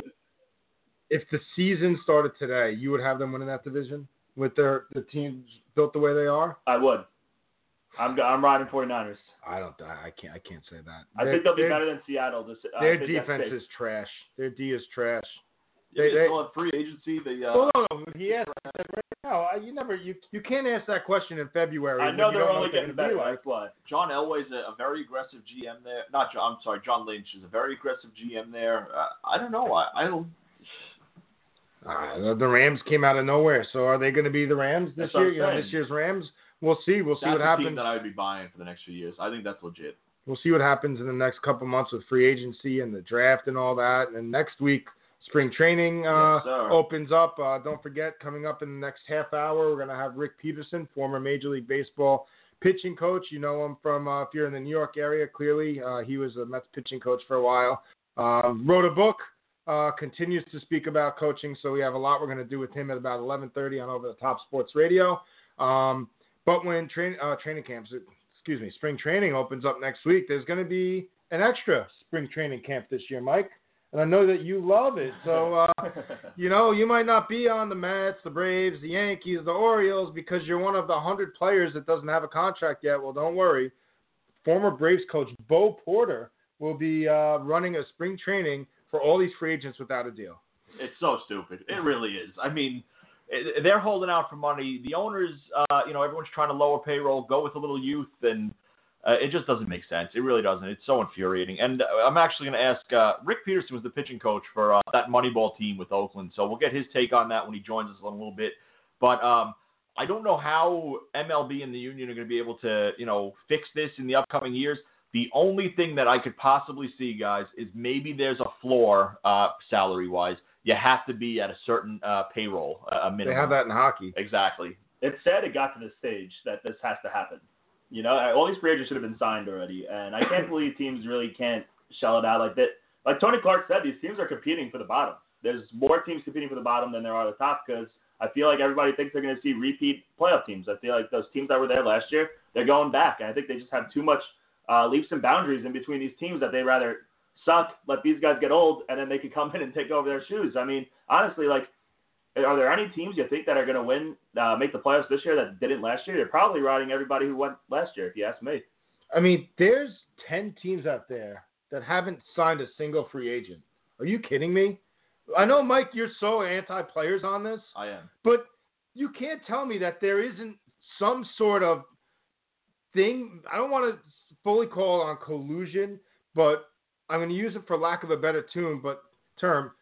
If the season started today, you would have them winning that division with their the teams built the way they are. I would. I'm I'm riding 49ers. I don't. I I can't. I can't say that. I Their- think they'll be better than Seattle. This, uh, Their defense is trash. Their D is trash. Yeah, They- they- still have free agency. The uh, Well, no, no, he asked I said right now. uh, You never, you, you can't ask that question in February. I know they're only getting better. like. That's why. John Elway's a, a very aggressive GM there. Not John. I'm sorry, John Lynch is a very aggressive GM there. Uh, I don't know. I, I don't. Uh, the Rams came out of nowhere. So are they going to be the Rams this That's year? You know, this year's Rams. We'll see. We'll see That's what a team happens. that I would be buying for the next few years. I think that's legit. We'll see what happens in the next couple months with free agency and the draft and all that. And next week, spring training uh, Yes, opens up. Uh, don't forget, coming up in the next half hour, we're going to have Rick Peterson, former Major League Baseball pitching coach. You know him from uh, if you're in the New York area. Clearly, uh, he was a Mets pitching coach for a while. Um, wrote a book. Uh, continues to speak about coaching, so we have a lot we're going to do with him at about 11:30 on Over the Top Sports Radio. Um, but when train, uh, training camps, excuse me, spring training opens up next week, there's going to be an extra spring training camp this year, Mike. And I know that you love it. So, uh, you know, you might not be on the Mets, the Braves, the Yankees, the Orioles because you're one of the 100 players that doesn't have a contract yet. Well, don't worry. Former Braves coach Bo Porter will be uh, running a spring training for all these free agents without a deal. It's so stupid. It really is. I mean, they're holding out for money. The owners, uh, you know, everyone's trying to lower payroll, go with a little youth, and uh, it just doesn't make sense. It really doesn't. It's so infuriating. And uh, I'm actually going to ask uh, Rick Peterson was the pitching coach for uh, that Moneyball team with Oakland, so we'll get his take on that when he joins us in a little bit. But um, I don't know how MLB and the union are going to be able to, you know, fix this in the upcoming years. The only thing that I could possibly see, guys, is maybe there's a floor uh, salary-wise. You have to be at a certain uh, payroll, uh, a minimum. They have that in hockey. Exactly. it's sad it got to this stage that this has to happen. You know, all these free agents should have been signed already, and I can't believe teams really can't shell it out like that. Like Tony Clark said, these teams are competing for the bottom. There's more teams competing for the bottom than there are the top because I feel like everybody thinks they're going to see repeat playoff teams. I feel like those teams that were there last year, they're going back, and I think they just have too much uh, leaps and boundaries in between these teams that they rather suck, let these guys get old, and then they can come in and take over their shoes. I mean, honestly, like are there any teams you think that are going to win, uh, make the playoffs this year that didn't last year? You're probably riding everybody who went last year, if you ask me. I mean, there's 10 teams out there that haven't signed a single free agent. Are you kidding me? I know, Mike, you're so anti players on this, I am. but you can't tell me that there isn't some sort of thing. I don't want to fully call it on collusion, but I'm going to use it for lack of a better tune, but term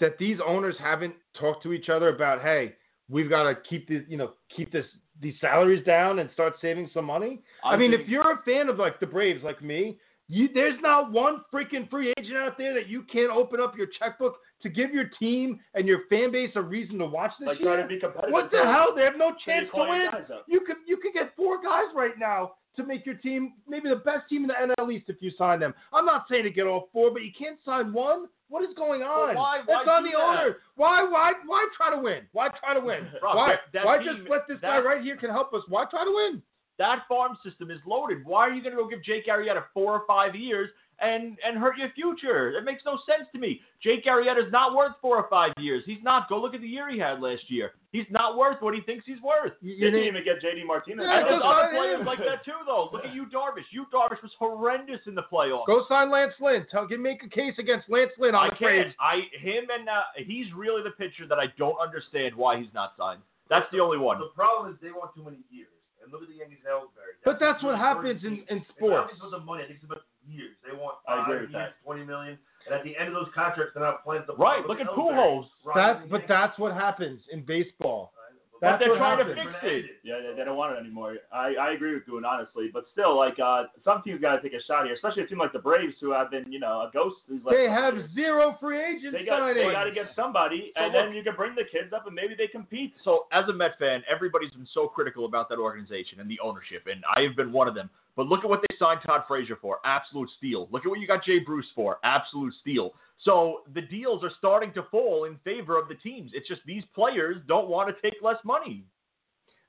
that these owners haven't talked to each other about, hey, we've got to keep this, you know, keep this these salaries down and start saving some money. I, I mean, think- if you're a fan of like the Braves, like me, you there's not one freaking free agent out there that you can't open up your checkbook to give your team and your fan base a reason to watch this Like year. trying to be competitive. What the hell? They have no chance to win. You could you could get four guys right now to make your team maybe the best team in the NL East if you sign them. I'm not saying to get all four, but you can't sign one. What is going on? Well, why- That's why on the that? owner. Why why why try to win? Why try to win? Rob, why that- that why team- just let this guy right here can help us? Why try to win? That farm system is loaded. Why are you going to go give Jake Arrieta four or five years and and hurt your future? It makes no sense to me. Jake Arrieta is not worth four or five years. He's not. Go look at the year he had last year. He's not worth what he thinks he's worth. You, you didn't even get JD Martinez. Yeah, And there's other players him. like that too, though. Look at you, Darvish. Yu Darvish was horrendous in the playoffs. Go sign Lance Lynn. Tell, can make a case against Lance Lynn on I the can't. Braves. I him and uh, he's really the pitcher that I don't understand why he's not signed. That's the only one. The problem is they want too many years. And look at the Yankees and Ellsbury. But that's what happens in, in sports. just about the money. I think it's about years. They want I five agree with years, that. twenty million, and at the end of those contracts, they're not playing the Right. Look at Pujols. That's but that's what happens in baseball. But That's they're what trying to happens. fix it. Yeah, they, they don't want it anymore. I, I agree with Goon, honestly. But still, like, uh, some teams got to take a shot here, especially a team like the Braves, who have been, you know, a ghost these last They have years. zero free agents They got, signing. they got to get somebody, So and look- then you can bring the kids up, and maybe they compete. So, as a Met fan, everybody's been so critical about that organization and the ownership, and I have been one of them. But look at what they signed Todd Frazier for. Absolute steal. Look at what you got Jay Bruce for. Absolute steal. So the deals are starting to fall in favor of the teams. It's just these players don't want to take less money.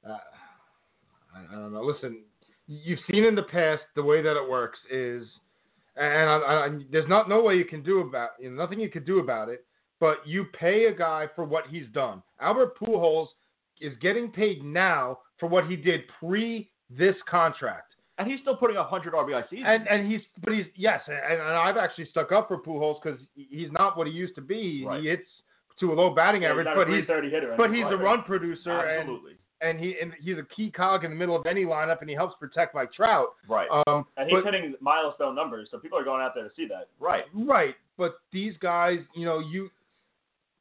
uh, I, I don't know. Listen, you've seen in the past the way that it works is, and I, I, there's not no way you can do about you know, nothing you can do about it. But you pay a guy for what he's done. Albert Pujols is getting paid now for what he did pre this contract. And he's still putting up 100 RBI seasons. And and he's but he's yes, and, and I've actually stuck up for Pujols because he's not what he used to be. Right. He hits to a low batting Yeah, average, not but he's 330 hitter but he's a run producer and Absolutely. and he and he's a key cog in the middle of any lineup, and he helps protect Mike Trout. Right. Um, And he's but- hitting milestone numbers, so people are going out there to see that. right. Right, but these guys, you know, you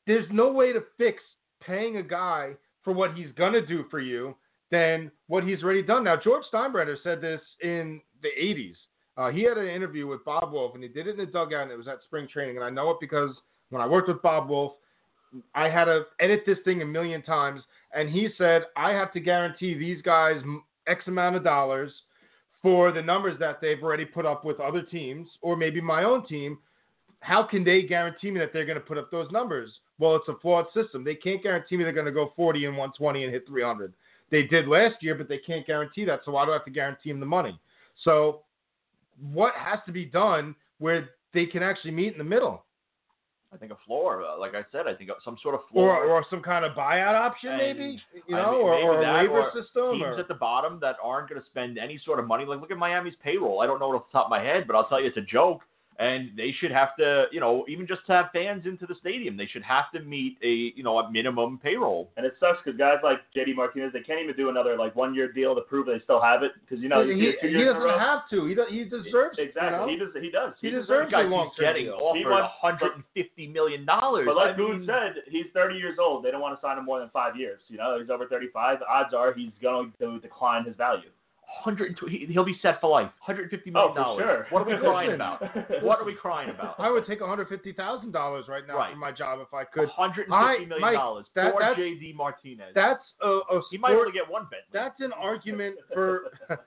there's no way to fix paying a guy for what he's gonna do for you than what he's already done. Now, George Steinbrenner said this in the '80s. Uh, he had an interview with Bob Wolff, and he did it in the dugout, and it was at spring training. And I know it because when I worked with Bob Wolff, I had to edit this thing a million times, and he said I have to guarantee these guys X amount of dollars for the numbers that they've already put up with other teams, or maybe my own team. How can they guarantee me that they're going to put up those numbers? Well, it's a flawed system. They can't guarantee me they're going to go 40 and 120 and hit 300. They did last year, but they can't guarantee that. So why do I have to guarantee them the money? So what has to be done where they can actually meet in the middle? I think a floor, uh, like I said, I think some sort of floor. or or some kind of buyout option, And, maybe you I know, mean, or, or a that, waiver or system. teams Or, at the bottom that aren't going to spend any sort of money. Like, look at Miami's payroll. I don't know it off the top of my head, but I'll tell you, it's a joke. And they should have to, you know, even just to have fans into the stadium, they should have to meet a, you know, a minimum payroll. And it sucks because guys like JD Martinez, they can't even do another like one year deal to prove they still have it because you know you see he, two he years in doesn't have to. He does, he deserves exactly. You know? He does. He does. He deserves deserves it. a long-term getting deal. offered He wants- 150 million dollars. But like I Boone mean, said, he's 30 years old. They don't want to sign him more than five years. You know, he's over 35. The odds are he's going to decline his value. 120, he'll be set for life. 150 Oh, million for dollars. sure. What are we crying about? What are we crying about? I would take one hundred fifty thousand dollars right now Right. for my job if I could. 150 I- million Mike, dollars that- for JD Martinez. That's a, a he might only get one bet. That's an argument for.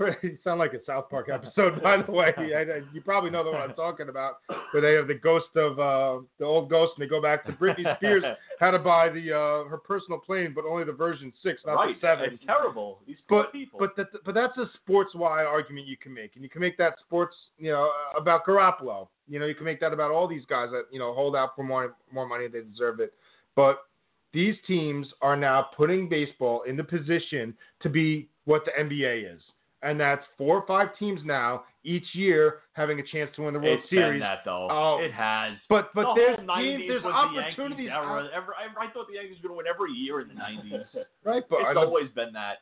you sound like a South Park episode, by the way. I, I- you probably know the one I'm talking about, where they have the ghost of uh, the old ghost, and they go back to Britney Spears how to buy the uh, her personal plane, but only the version six, not right. the seven. It's terrible. These But people. but that, but that's a sports wide argument you can make, and you can make that sports you know about Garoppolo. You know you can make that about all these guys that you know hold out for more more money they deserve it. But these teams are now putting baseball in the position to be what the NBA is, and that's four or five teams now each year having a chance to win the World it's Series. been that though. Oh. it has. But but the there's whole 90s teams, there's was the opportunities, era. I, thought the Yankees were going to win every year in the 90s. right? But it's always been that.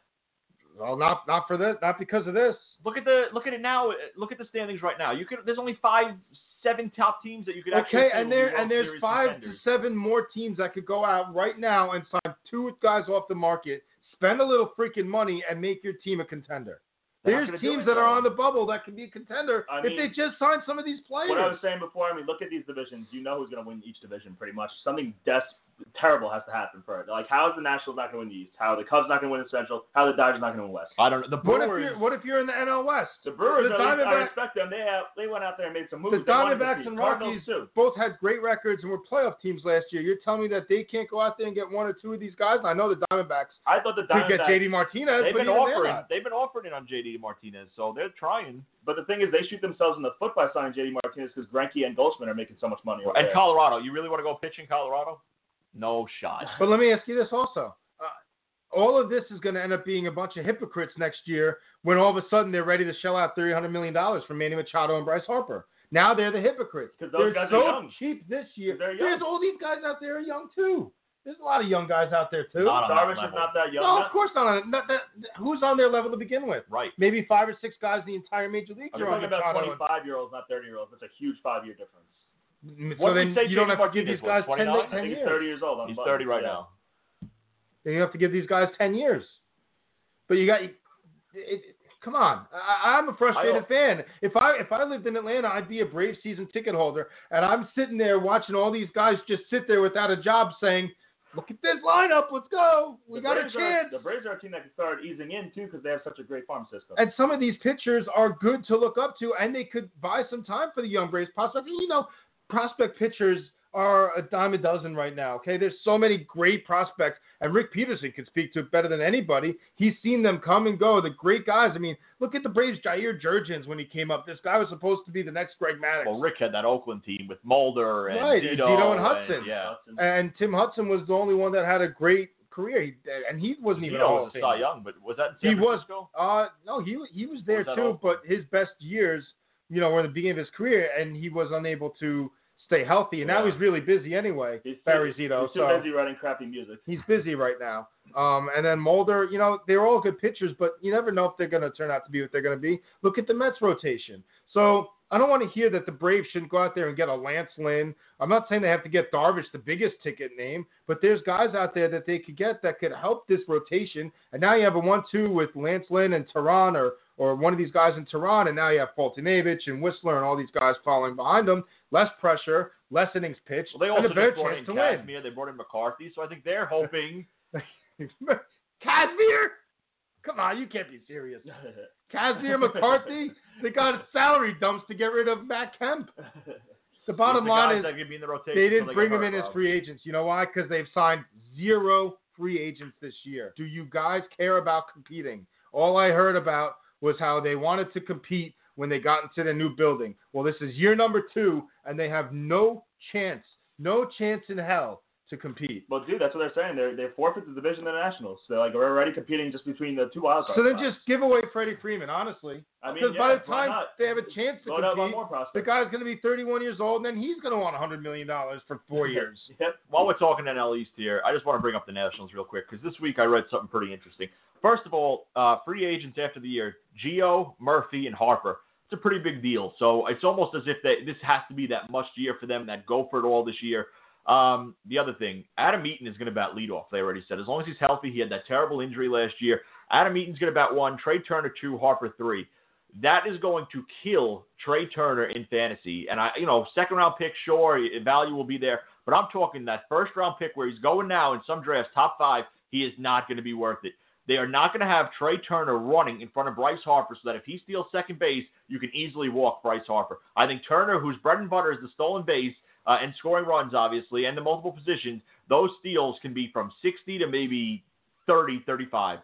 well, not not for this, not because of this. Look at the look at it now. Look at the standings right now. You could there's only five, seven top teams that you could actually. Okay, and there and there's Series five contenders. to seven more teams that could go out right now and sign two guys off the market, spend a little freaking money, and make your team a contender. There's teams that are on the bubble that can be a contender I if mean, they just sign some of these players. What I was saying before, I mean, look at these divisions. You know who's going to win each division pretty much. Something des- terrible has to happen for it. Like, how is the Nationals not going to win the East? How are the Cubs not going to win the Central? How are the Dodgers not going to win West? I don't know. The what if Brewers. you're what if you're in the NL West? The Brewers, The at least, I Diamondbacks- respect them. They have, they went out there and made some moves. They wanted to Diamondbacks and Cardinals, Rockies too. both had great records and were playoff teams last year. You're telling me that they can't go out there and get one or two of these guys? I know the Diamondbacks I thought the Diamondbacks could get JD Martinez, They've but been even they're offering. not. They've been offering it on JD Martinez, so they're trying. But the thing is, they shoot themselves in the foot by signing JD Martinez because Greinke and Goldschmidt are making so much money. Over And there. Colorado, you really want to go pitch in Colorado? No shot. But let me ask you this also. Uh, all of this is going to end up being a bunch of hypocrites next year when all of a sudden they're ready to shell out $300 million for Manny Machado and Bryce Harper. Now they're the hypocrites. 'Cause those they're guys so are young. cheap this year. 'Cause they're young. There's all these guys out there are young too. There's a lot of young guys out there too. Not Darvish is not that young. no, of course not. Not that, who's on their level to begin with? Right. Maybe five or six guys in the entire major leagues You're are on talking about 25 year olds, not 30 year olds. That's a huge five year difference. And- What So did then say you don't JD have to give these guys 10, 10 years. he's 30 years old. on He's 30 right yeah. now. Then you have to give these guys 10 years. But you got, it, it, come on. I, I'm a frustrated fan. If I if I lived in Atlanta, I'd be a Brave season ticket holder, and I'm sitting there watching all these guys just sit there without a job, saying, "Look at this lineup, let's go, we The got a Braves are- chance." the Braves are a team that can start easing in too because they have such a great farm system. And some of these pitchers are good to look up to, and they could buy some time for the young Braves prospects. You know, prospect pitchers are a dime a dozen right now. Okay, there's so many great prospects, and Rick Peterson can speak to it better than anybody. He's seen them come and go. The great guys. I mean, look at the Braves. Jair Jurrjens when he came up. This guy was supposed to be the next Greg Maddux. Well, Rick had that Oakland team with Mulder and Right, and Zito, Zito and Hudson. yeah. and Tim Hudson was the only one that had a great career, he, and he wasn't even a Zito Hall was Cy Young, but was that He was. Uh, no, he he was there was too, Oakland? but his best years, you know, were in the beginning of his career, and he was unable to stay healthy. And now he's really busy anyway, He's Barry too, Zito. He's so busy writing crappy music. he's busy right now. Um, and then Mulder, you know, they're all good pitchers, but you never know if they're going to turn out to be what they're going to be. Look at the Mets rotation. So I don't want to hear that the Braves shouldn't go out there and get a Lance Lynn. I'm not saying they have to get Darvish, the biggest ticket name, but there's guys out there that they could get that could help this rotation. And now you have a one-two with Lance Lynn and Teheran, or or one of these guys in Teheran, and now you have Foltynewicz and Wisler and all these guys following behind them. Less pressure, less innings pitched, Well, they and a better chance in to win. Kazmir. They brought in McCarthy, so I think they're hoping. Kazmir? Come on, you can't be serious. Kazmir McCarthy? They got salary dumps to get rid of Matt Kemp. The bottom the line is that be in the rotation. they didn't get bring him in as free agents. You know why? Because they've signed zero free agents this year. Do you guys care about competing? All I heard about was how they wanted to compete when they got into the new building. Well, this is year number two, and they have no chance, no chance in hell to compete. Well, dude, that's what they're saying. They're they forfeit the division of the Nationals. They're like we're already competing just between the two wild cards. So then just give away Freddie Freeman, honestly. I mean, Because yeah, by the time not? they have a chance to Load compete, one more prospect. the guy's going to be 31 years old, and then he's going to want $100 million for four years. Yep. While we're talking NL East here, I just want to bring up the Nationals real quick because this week I read something pretty interesting. First of all, uh, free agents after the year, Gio, Murphy, and Harper. It's a pretty big deal. So it's almost as if they, this has to be that must year for them, that go for it all this year. Um, the other thing, Adam Eaton is going to bat leadoff. They already said as long as he's healthy. He had that terrible injury last year. Adam Eaton's going to bat one, Trea Turner two, Harper three. That is going to kill Trea Turner in fantasy. And I, you know, second round pick, sure, value will be there. But I'm talking that first round pick where he's going now in some drafts, top five. He is not going to be worth it. They are not going to have Trea Turner running in front of Bryce Harper so that if he steals second base, you can easily walk Bryce Harper. I think Turner, whose bread and butter is the stolen base uh, and scoring runs, obviously, and the multiple positions, those steals can be from 60 to maybe 30, 35.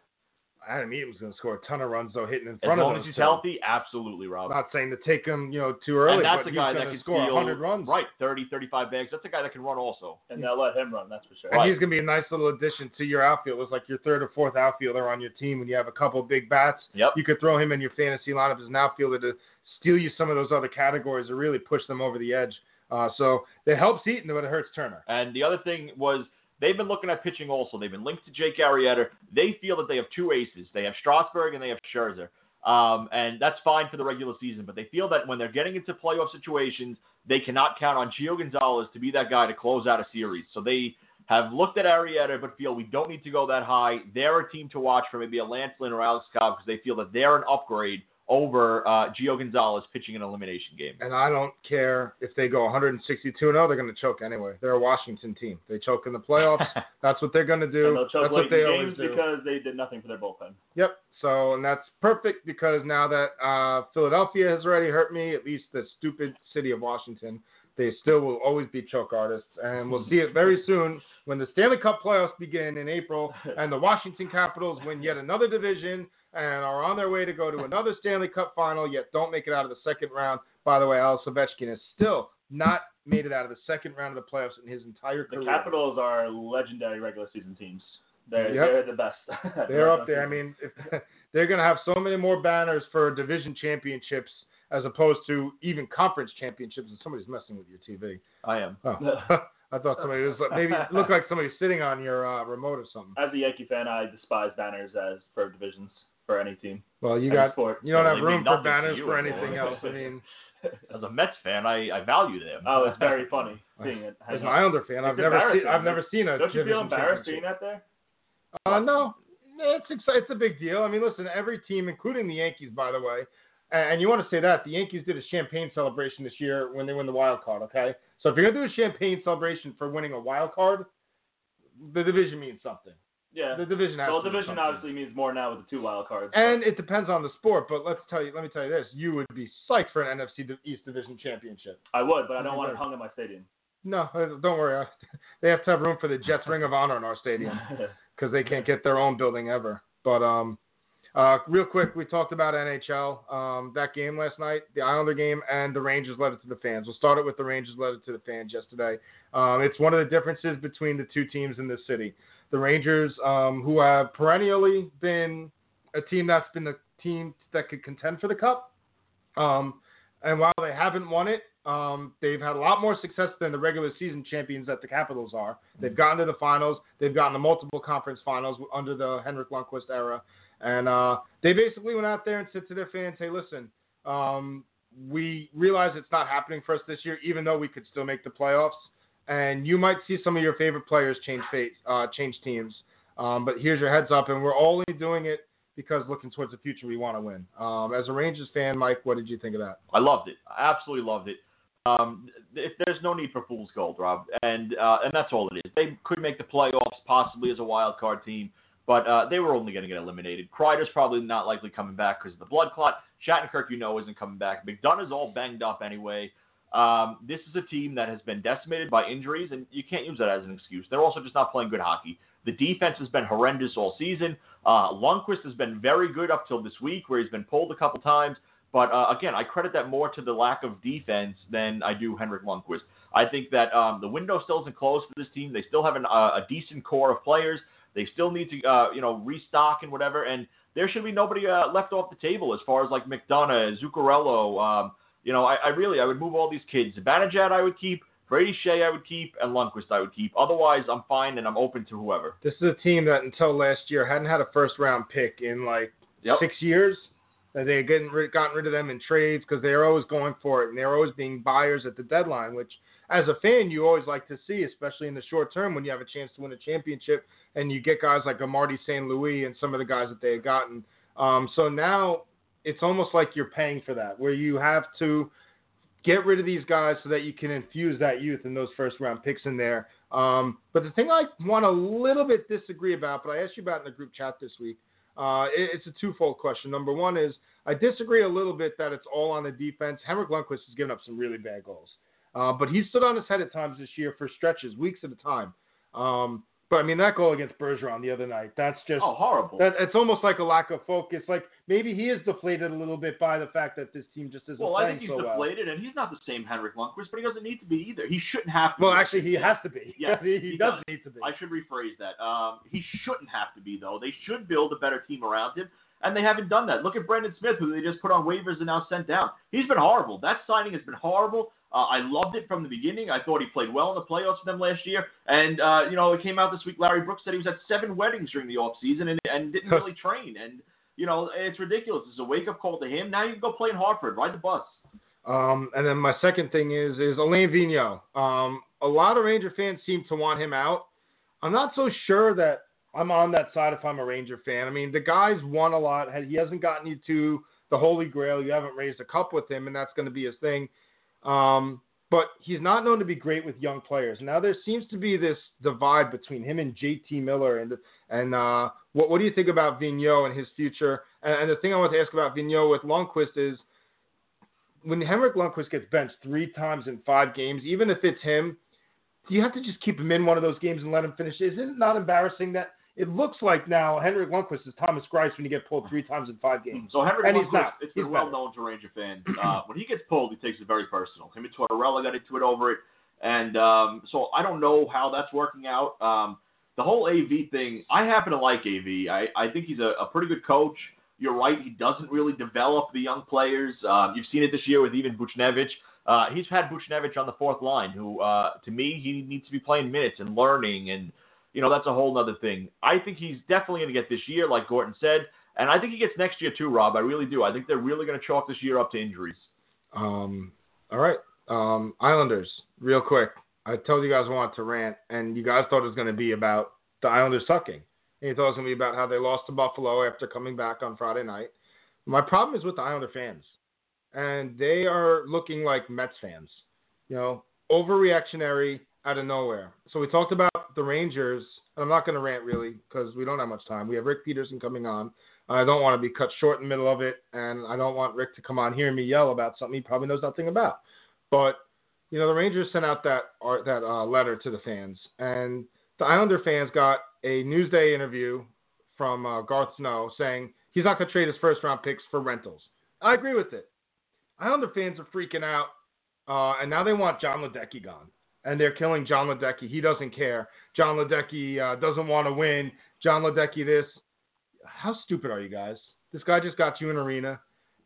Adam Eaton's going to score a ton of runs, though, hitting in As front of long as he's so- healthy, absolutely, Rob. I'm not saying to take him, you know, too early, and that's but a guy he's that can score steal 100 runs. right 30 35 bags that's a guy that can run also And they'll let him run. That's for sure. And Right. he's going to be a nice little addition to your outfield. It's like your third or fourth outfielder on your team when you have a couple of big bats. Yep. You could throw him in your fantasy lineup as an outfielder to steal you some of those other categories or really push them over the edge. Uh, so it helps Eaton, but it hurts Turner. and the other thing was they've been looking at pitching also. They've been linked to Jake Arrieta. They feel that they have two aces. They have Strasburg and they have Scherzer. Um, and that's fine for the regular season but they feel that when they're getting into playoff situations they cannot count on Gio Gonzalez to be that guy to close out a series. So they have looked at Arrieta but feel we don't need to go that high. They're a team to watch for maybe a Lance Lynn or Alex Cobb because they feel that they're an upgrade over uh, Gio Gonzalez pitching an elimination game. And I don't care if they go 162 and 0, they're going to choke anyway. They're a Washington team. They choke in the playoffs. That's what they're going to do. And they'll choke That's late what they in always games do. because they did nothing for their bullpen. Yep. So, and that's perfect because now that uh, Philadelphia has already hurt me, at least the stupid city of Washington, they still will always be choke artists. And we'll see it very soon when the Stanley Cup playoffs begin in April and the Washington Capitals win yet another division and are on their way to go to another Stanley Cup final, yet don't make it out of the second round. By the way, Alex Ovechkin has still not made it out of the second round of the playoffs in his entire career. The. Capitals are legendary regular season teams. They're Yep. they're the best. They're up there. I mean, if, they're going to have so many more banners for division championships as opposed to even conference championships. And somebody's messing with your TV. I am. Oh. I thought somebody was maybe it looked like somebody sitting on your uh, remote or something. As a Yankee fan, I despise banners as for divisions for any team. Well, you Any got sport. you don't have room for banners you for anymore. anything else. I mean, As a Mets fan, I, I value them. Oh, it's very funny seeing it. as an Islander fan, I've never seen. I've never seen a Don't you feel embarrassed seeing that there? Uh, no, it's exci- it's a big deal. I mean, listen, every team, including the Yankees, by the way, and, and you want to say that the Yankees did a champagne celebration this year when they win the wild card. Okay, so if you're gonna do a champagne celebration for winning a wild card, the division means something. Yeah. The division has Well, division obviously means more now with the two wild cards. And it depends on the sport, but let's tell you. Let me tell you this: you would be psyched for an NFC East Division championship. I would, but I don't want it hung in my stadium. No, don't worry. They have to have room for the Jets Ring of Honor in our stadium. because they can't get their own building ever. But um, uh, real quick, we talked about NHL. Um, that game last night, the Islander game, and the Rangers led it to the fans. We'll start it with the Rangers led it to the fans yesterday. Um, it's one of the differences between the two teams in this city. The Rangers, um, who have perennially been a team that's been the team that could contend for the cup, um, and while they haven't won it Um, they've had a lot more success than the regular season champions that the Capitals are. They've gotten to the finals. They've gotten to multiple conference finals under the Henrik Lundqvist era. And uh, they basically went out there and said to their fans, hey, listen, um, we realize it's not happening for us this year, even though we could still make the playoffs. And you might see some of your favorite players change fate, uh, change teams. Um, but here's your heads up, and we're only doing it because looking towards the future, we want to win. Um, as a Rangers fan, Mike, what did you think of that? I loved it. I absolutely loved it. Um, if there's no need for fool's gold, Rob, and uh, and that's all it is. They could make the playoffs possibly as a wild card team, but uh, they were only going to get eliminated. Kreider's probably not likely coming back because of the blood clot. Shattenkirk, you know, isn't coming back. McDonagh's all banged up anyway. Um, this is a team that has been decimated by injuries, and you can't use that as an excuse. They're also just not playing good hockey. The defense has been horrendous all season. Uh, Lundqvist has been very good up till this week, where he's been pulled a couple times. But uh, again, I credit that more to the lack of defense than I do Henrik Lundqvist. I think that um, the window still isn't closed for this team. They still have an, uh, a decent core of players. They still need to, uh, you know, restock and whatever. And there should be nobody uh, left off the table as far as like McDonagh, Zuccarello. Um, you know, I, I really I would move all these kids. Zibanejad I would keep. Brady Skjei I would keep, and Lundqvist I would keep. Otherwise, I'm fine and I'm open to whoever. This is a team that until last year hadn't had a first round pick in like Yep. six years. They had gotten rid, gotten rid of them in trades because they are always going for it and they're always being buyers at the deadline, which as a fan you always like to see, especially in the short term when you have a chance to win a championship and you get guys like a Marty St. Louis and some of the guys that they had gotten. Um, so now it's almost like you're paying for that, where you have to get rid of these guys so that you can infuse that youth and those first round picks in there. Um, but the thing I want a little bit disagree about, but I asked you about in the group chat this week, uh, it, it's a twofold question. Number one is I disagree a little bit that it's all on the defense. Henrik Lundqvist has given up some really bad goals, uh, but he stood on his head at times this year for stretches, weeks at a time. Um, but I mean that goal against Bergeron the other night, that's just Oh, horrible. that, it's almost like a lack of focus. Like maybe he is deflated a little bit by the fact that this team just isn't well, I think he's so well. deflated, and he's not the same Henrik Lundqvist, but he doesn't need to be either. He shouldn't have to. Well, be. actually, he has to be. Yeah, he, he does does. need to be. I should rephrase that. Um, he shouldn't have to be though. They should build a better team around him, and they haven't done that. Look at Brendan Smith, who they just put on waivers and now sent down. He's been horrible. That signing has been horrible. Uh, I loved it from the beginning. I thought he played well in the playoffs for them last year. And uh, you know, it came out this week. Larry Brooks said he was at seven weddings during the off season and, and didn't really train. And you know, it's ridiculous. It's a wake up call to him. Now you can go play in Hartford. Ride the bus. Um, and then my second thing is is Alain Vigneault. Um, a lot of Ranger fans seem to want him out. I'm not so sure that I'm on that side if I'm a Ranger fan. I mean, the guy's won a lot. He hasn't gotten you to the Holy Grail. You haven't raised a cup with him, and that's going to be his thing. Um, but he's not known to be great with young players. Now there seems to be this divide between him and JT Miller. And and uh, what what do you think about Vigneault and his future? And, and the thing I want to ask about Vigneault with Lundqvist is when Henrik Lundqvist gets benched three times in five games, even if it's him, do you have to just keep him in one of those games and let him finish? Isn't it not embarrassing that it looks like now Henrik Lundqvist is Thomas Greiss when you get pulled three times in five games? So Henrik And he's Lundqvist, not. it's He's been well better. known to Ranger fans. Uh, when he gets pulled, he takes it very personal. Him and Tortorella got into it over it, and um, so I don't know how that's working out. Um, the whole AV thing, I happen to like AV. I, I think he's a, a pretty good coach. You're right, he doesn't really develop the young players. Um, you've seen it this year with even Buchnevich. Uh, he's had Buchnevich on the fourth line, who, uh, to me, he needs to be playing minutes and learning, and you know that's a whole other thing. I think he's definitely going to get this year, like Gordon said, and I think he gets next year too, Rob. I really do. I think they're really going to chalk this year up to injuries. Um, all right. Um, Islanders, real quick. I told you guys I wanted to rant, and you guys thought it was going to be about the Islanders sucking. And you thought it was going to be about how they lost to Buffalo after coming back on Friday night. My problem is with the Islander fans, and they are looking like Mets fans. You know, overreactionary out of nowhere. So we talked about the Rangers. and I'm not going to rant really because we don't have much time. We have Rick Peterson coming on. I don't want to be cut short in the middle of it, and I don't want Rick to come on hearing me yell about something he probably knows nothing about. But you know, the Rangers sent out that that uh, letter to the fans, and the Islander fans got a Newsday interview from uh, Garth Snow saying he's not going to trade his first round picks for rentals. I agree with it. Islander fans are freaking out, uh, and now they want Jon Ledecky gone, and they're killing Jon Ledecky. He doesn't care. Jon Ledecky uh, doesn't want to win. Jon Ledecky this. How stupid are you guys? This guy just got you an arena.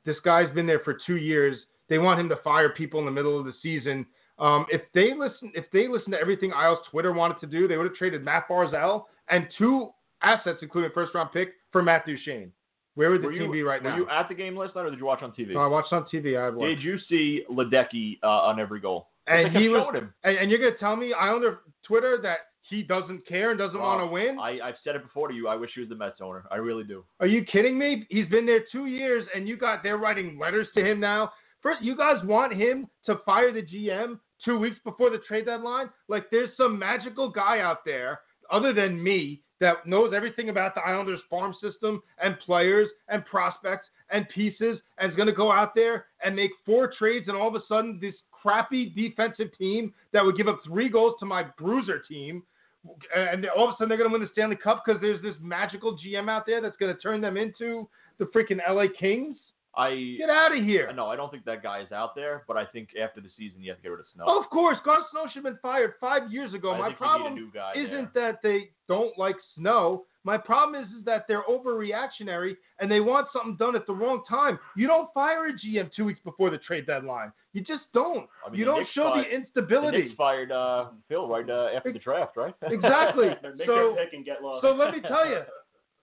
This guy's been there for two years. they want him to fire people in the middle of the season. Um, if they listen, if they listen to everything Isles Twitter wanted to do, they would have traded Matt Barzal and two assets, including a first round pick, for Matt Duchene. Where would the Were team you, be right were now? you at the game last night, or did you watch on TV? No, I watched on TV. I watched. Did you see Ledecky uh, on every goal? And he was, him. and, and you're gonna tell me I Islander Twitter that he doesn't care and doesn't want to win? I, I've said it before to you. I wish he was the Mets owner. I really do. Are you kidding me? He's been there two years, and you got they're writing letters to him now. First, you guys want him to fire the GM two weeks before the trade deadline? Like, there's some magical guy out there, other than me, that knows everything about the Islanders farm system and players and prospects and pieces, and is going to go out there and make four trades, and all of a sudden, this crappy defensive team that would give up three goals to my bruiser team and all of a sudden they're going to win the Stanley Cup because there's this magical GM out there that's going to turn them into the freaking LA Kings. I Get out of here. no, I don't think that guy is out there. But I think after the season, you have to get rid of Snow. Of course, Garth Snow should have been fired five years ago. I My think you need problem new guy isn't there. that they don't like Snow. My problem is, is that they're overreactionary and they want something done at the wrong time. You don't fire a GM two weeks before the trade deadline. You just don't. I mean, you the don't Knicks show fired- the The instability. Knicks fired uh, Phil right uh, after the draft, right? Exactly. Make so, their pick and get lost. So let me tell you,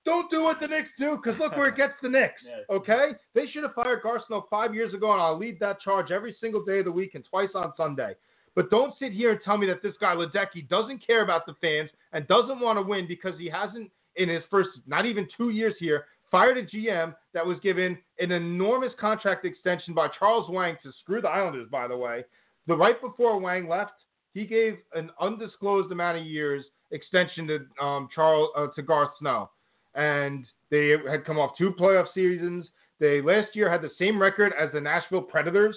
don't do what the Knicks do, because look where it gets the Knicks. Okay? They should have fired Garth Snow five years ago, and I'll lead that charge every single day of the week and twice on Sunday. But don't sit here and tell me that this guy Ledecky doesn't care about the fans and doesn't want to win because he hasn't, in his first not even two years here, fired a GM that was given an enormous contract extension by Charles Wang to screw the Islanders, by the way. The right before Wang left, he gave an undisclosed amount of years extension to um, Charles uh, to Garth Snow, and they had come off two playoff seasons. They last year had the same record as the Nashville Predators,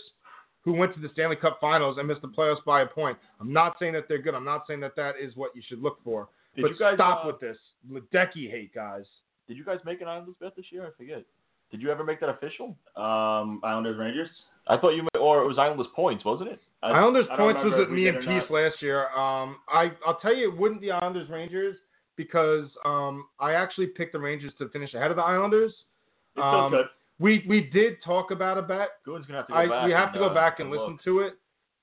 who went to the Stanley Cup Finals and missed the playoffs by a point. I'm not saying that they're good. I'm not saying that that is what you should look for. Did but you guys, stop uh, with this Ledecky hate, guys. Did you guys make an Islanders bet this year? I forget. Did you ever make that official? Um, Islanders Rangers. I thought you, ma- or it was Islanders points, wasn't it? I, Islanders I points was at me and Peace last year. Um, I I'll tell you, it wouldn't be Islanders Rangers because um, I actually picked the Rangers to finish ahead of the Islanders. It's Um, good. We we did talk about a bet. Goon's gonna have to go I, back. we have and, to go uh, back and look. listen to it.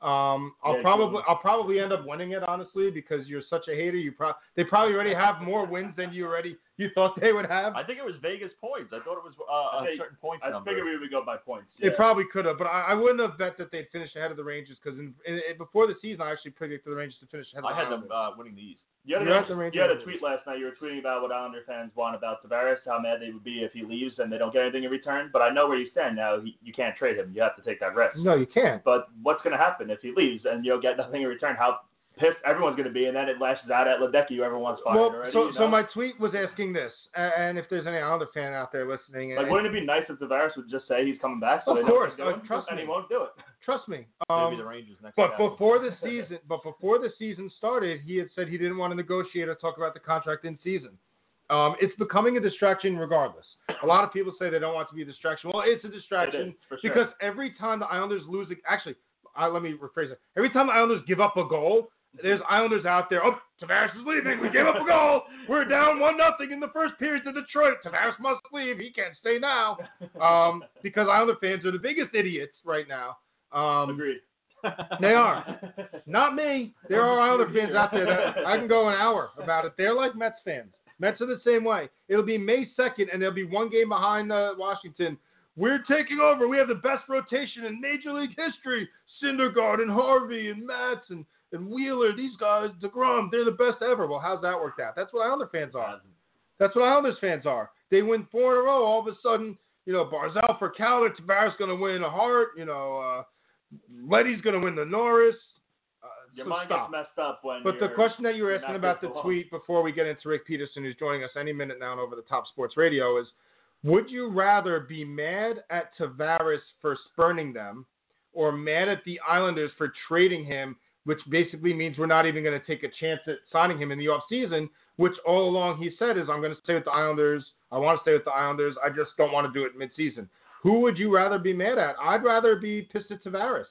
Um, I'll Yeah, probably Goon. I'll probably end up winning it honestly because you're such a hater. You pro- they probably already have more wins than you already you thought they would have. I think it was Vegas points. I thought it was uh, I a think- certain point I number. figured we would go by points. They Yeah. probably could have, but I, I wouldn't have bet that they'd finish ahead of the Rangers because in, in, in- before the season I actually predicted the Rangers to finish ahead of I the had Islanders. them uh, winning the East. You had, a, at the Rangers. you had a tweet last night. You were tweeting about what Islander fans want about Tavares, how mad they would be if he leaves and they don't get anything in return. But I know where you stand now. He, you can't trade him. You have to take that risk. No, you can't. But what's going to happen if he leaves and you don't get nothing in return? How pissed everyone's going to be, and then it lashes out at Ledecky, who everyone's fired Well, already. so you so my tweet was asking this, and if there's any Islander fan out there listening, like, and- wouldn't it be nice if Tavares would just say he's coming back? So Of they know course, what he's doing? uh, trust and me. he won't do it. trust me. It'll Um, be the Rangers next. But year. before the season, but before the season started, he had said he didn't want to negotiate or talk about the contract in season. Um, it's becoming a distraction regardless. A lot of people say they don't want to be a distraction. Well, it's a distraction is, for sure. because every time the Islanders lose, actually, uh, let me rephrase it. Every time the Islanders give up a goal, there's Islanders out there. Oh, Tavares is leaving. We gave up a goal. We're down one nothing in the first period to Detroit. Tavares must leave. He can't stay now. Um, because Islander fans are the biggest idiots right now. Um, Agreed. They are. Not me. There are Islander fans out there that I can go an hour about it. They're like Mets fans. Mets are the same way. It'll be May 2nd, and they'll be one game behind uh, Washington. We're taking over. We have the best rotation in Major League history. Syndergaard and Harvey and Matz and, and Wheeler. These guys, DeGrom, they're the best ever. Well, how's that worked out? That's what Islander fans are. That's what Islanders fans are. They win four in a row. All of a sudden, you know, Barzal for Calder, Tavares going to win a Hart. You know, uh, Leddy's going to win the Norris. Uh, Your so mind stop. gets messed up when. But the question that you were you're asking about the tweet before we get into Rick Peterson, who's joining us any minute now over the Top Sports Radio, is would you rather be mad at Tavares for spurning them or mad at the Islanders for trading him, which basically means we're not even going to take a chance at signing him in the offseason, which all along he said is, I'm going to stay with the Islanders. I want to stay with the Islanders. I just don't want to do it midseason. Who would you rather be mad at? I'd rather be pissed at Tavares.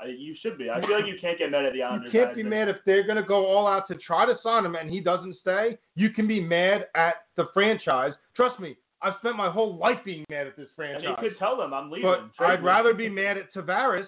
I, you should be. I feel like you can't get mad at the Islanders. You can't be mad if they're going to go all out to try to sign him and he doesn't stay. You can be mad at the franchise. Trust me, I've spent my whole life being mad at this franchise. And he could tell them I'm leaving. but I'd rather be mad at Tavares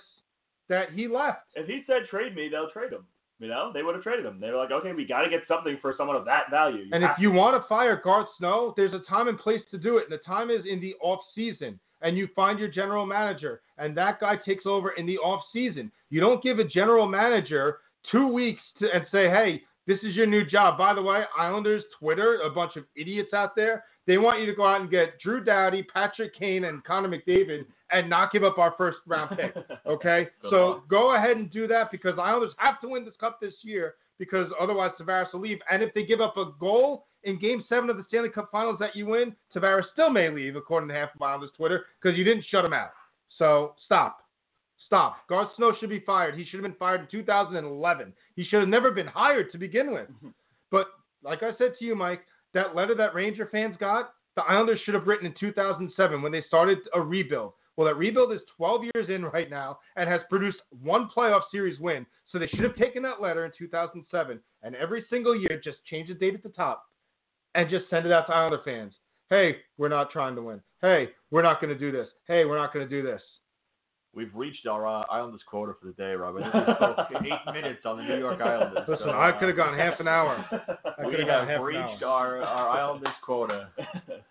that he left. If he said trade me, they'll trade him. You know, they would have traded him. They were like, okay, we got to get something for someone of that value. And if you want to fire Garth Snow, there's a time and place to do it. And the time is in the off season. And you find your general manager, and that guy takes over in the off season. You don't give a general manager two weeks to and say, "Hey, this is your new job." By the way, Islanders Twitter, a bunch of idiots out there, they want you to go out and get Drew Doughty, Patrick Kane, and Connor McDavid, and not give up our first round pick. Okay, so luck. go ahead and do that because the Islanders have to win this cup this year because otherwise Tavares will leave. And if they give up a goal in Game Seven of the Stanley Cup Finals that you win, Tavares still may leave, according to half of Islanders Twitter, because you didn't shut him out. So stop, stop. Garth Snow should be fired. He should have been fired in 2011. He should have never been hired to begin with. Mm-hmm. But like I said to you, Mike, that letter that Ranger fans got, the Islanders should have written in 2007 when they started a rebuild. Well, that rebuild is 12 years in right now and has produced one playoff series win. So they should have taken that letter in 2007 and every single year just change the date at the top and just send it out to Islander fans. Hey, we're not trying to win. Hey, we're not going to do this. Hey, we're not going to do this. We've reached our uh, Islanders quota for the day, Rob. I think we spoke eight minutes on the New York Islanders. Listen, so, I could have gone half an hour. I we have gone have an reached hour. our, our Islanders quota.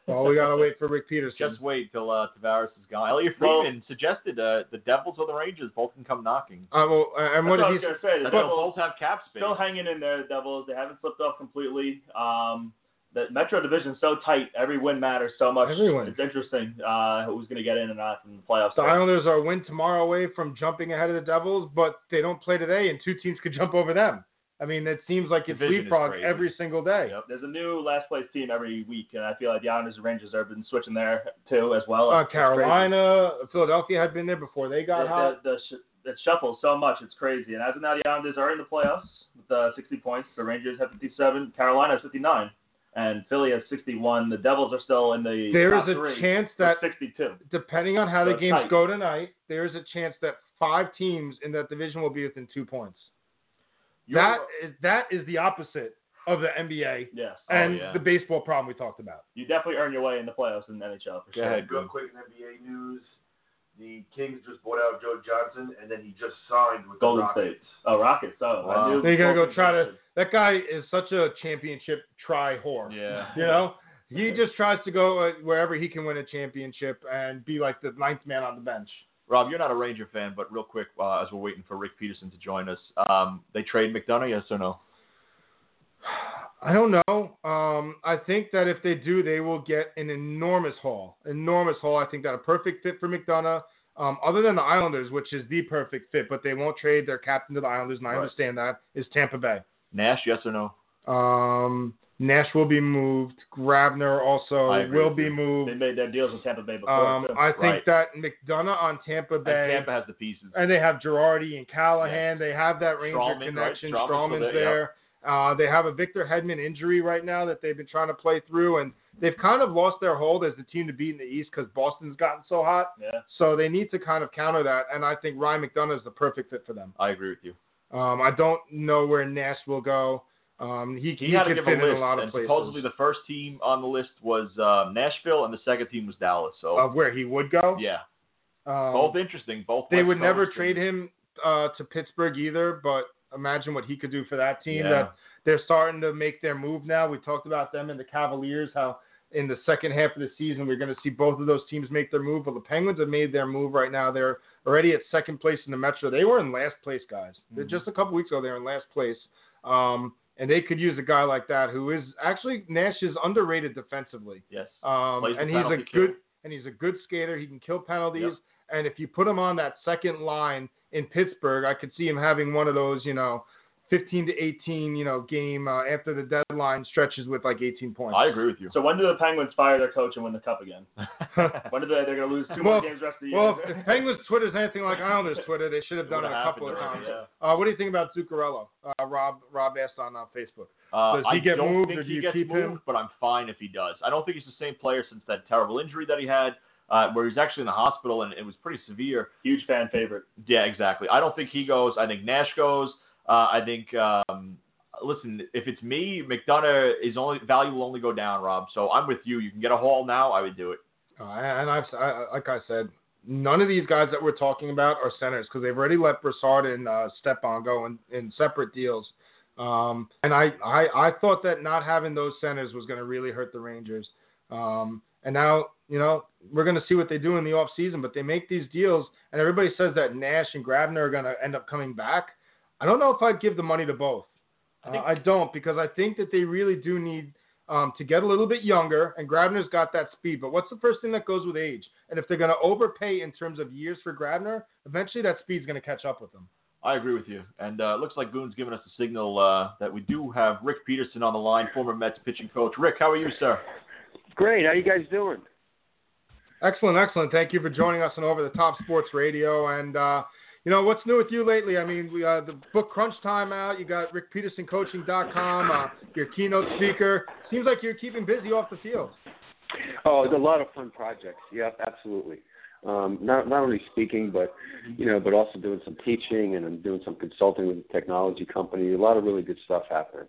Well, we got to wait for Rick Peterson. Just wait till uh, Tavares is gone. Elliot Well- Friedman suggested uh, the Devils or the Rangers both can come knocking. Uh, well, uh, and That's what what I was gonna say. The But they'll Devils both have cap space. still hanging in there. The Devils. They haven't slipped off completely. Um, the Metro Division's so tight. Every win matters so much. Every win. It's interesting uh, who's going to get in and out in the playoffs. The Islanders are a win tomorrow away from jumping ahead of the Devils, but they don't play today, and two teams could jump over them. I mean, it seems like it's leapfrog every single day. Yep. There's a new last place team every week, and I feel like the Islanders and Rangers have been switching there too as well. Uh, Carolina, Philadelphia had been there before they got The, hot. the, the it shuffles so much, it's crazy. And as of now, the Islanders are in the playoffs with uh, 60 points. The Rangers have 57. Carolina has 59. And Philly has 61. The Devils are still in the There top is a three chance that, 62. depending on how the So it's games tight. go tonight, there is a chance that five teams in that division will be within two points. You're- That is that is the opposite of the NBA Yes. Oh, and yeah. the baseball problem we talked about. You definitely earn your way in the playoffs in the NHL for Go sure. ahead. Real quick in NBA news, the Kings just bought out Joe Johnson, and then he just signed with Golden the Rockets. State. Oh, Rockets. Oh, Wow. I knew. They're gonna go try to. That guy is such a championship try whore. Yeah. You know, he just tries to go uh, wherever he can win a championship and be like the ninth man on the bench. Rob, you're not a Ranger fan, but real quick, uh, as we're waiting for Rick Peterson to join us, um, they trade McDonagh, yes or no? I don't know. Um, I think that if they do, they will get an enormous haul. Enormous haul. I think that a perfect fit for McDonagh. Um, other than the Islanders, which is the perfect fit, but they won't trade their captain to the Islanders, and I Right. understand that, is Tampa Bay. Nash, yes or no? Um, Nash will be moved. Grabner also will be you. They moved. made their deals with Tampa Bay before. Um, too. I think Right. that McDonagh on Tampa And Bay, Tampa has the pieces. and they have Girardi and Callahan. Yes. They have that Ranger Stralman, right? connection. Stralman's still Stralman's there, there. Uh, they have a Victor Hedman injury right now that they've been trying to play through, and they've kind of lost their hold as the team to beat in the East because Boston's gotten so hot. Yeah. So they need to kind of counter that, and I think Ryan McDonagh is the perfect fit for them. I agree with you. Um, I don't know where Nash will go. Um, he He, he, could fit a in a lot of and places. supposedly the first team on the list was uh, Nashville, and the second team was Dallas. So of where he would go. yeah, Um, both interesting. Both they West would never Coast, trade him uh, to Pittsburgh either, but imagine what he could do for that team. Yeah. That they're starting to make their move now. We talked about them and the Cavaliers, how in the second half of the season we're going to see both of those teams make their move. But the Penguins have made their move right now. They're already at second place in the Metro. They were in last place, guys. Mhm. Just a couple weeks ago, they were in last place. Um, and they could use a guy like that who is actually Nash is underrated defensively. Yes. Um, and he's a kill. good and he's a good skater. He can kill penalties. Yep. And if you put him on that second line in Pittsburgh, I could see him having one of those, you know, 15 to 18, you know, game uh, after the deadline stretches with like 18 points. I agree with you. So when do the Penguins fire their coach and win the cup again? When do they? They're going to lose two more games the rest of the year. well, if Penguins Twitter is anything like Islanders Twitter, they should have done it Would've a couple of times. already, Uh, what do you think about Zuccarello? Uh, Rob Rob asked on uh, Facebook. Uh, Does he I get don't moved think or do he you gets keep moved, him? but I'm fine if he does. I don't think he's the same player since that terrible injury that he had, uh, where he's actually in the hospital and it was pretty severe. Huge fan favorite. Yeah, exactly. I don't think he goes. I think Nash goes. Uh, I think um, listen, if it's me, McDonagh is only value will only go down, Rob. So I'm with you. You can get a haul now. I would do it. Uh, and I've I, like I said, none of these guys that we're talking about are centers because they've already let Brassard and uh, Stepan go in, in separate deals. Um, and I, I I thought that not having those centers was going to really hurt the Rangers. Um, and now you know we're going to see what they do in the off season. But they make these deals, and everybody says that Nash and Grabner are going to end up coming back. I don't know if I'd give the money to both. I, uh, I don't because I think that they really do need um, to get a little bit younger, and Grabner's got that speed. But what's the first thing that goes with age? And if they're going to overpay in terms of years for Grabner, eventually that speed's going to catch up with them. I agree with you. And uh, looks like Goon's giving us a signal uh, that we do have Rick Peterson on the line, former Mets pitching coach. Rick, how are you, sir? Great. How you guys doing? Excellent, excellent. Thank you for joining us on Over the Top Sports Radio. And uh, you know, what's new with you lately? I mean, we, uh, the book Crunch Time out. You got RickPetersonCoaching.com, uh, your keynote speaker. Seems like you're keeping busy off the field. Oh, a lot of fun projects. Yeah, absolutely. Um, not not only speaking, but you know, but also doing some teaching and I'm doing some consulting with a technology company. A lot of really good stuff happening.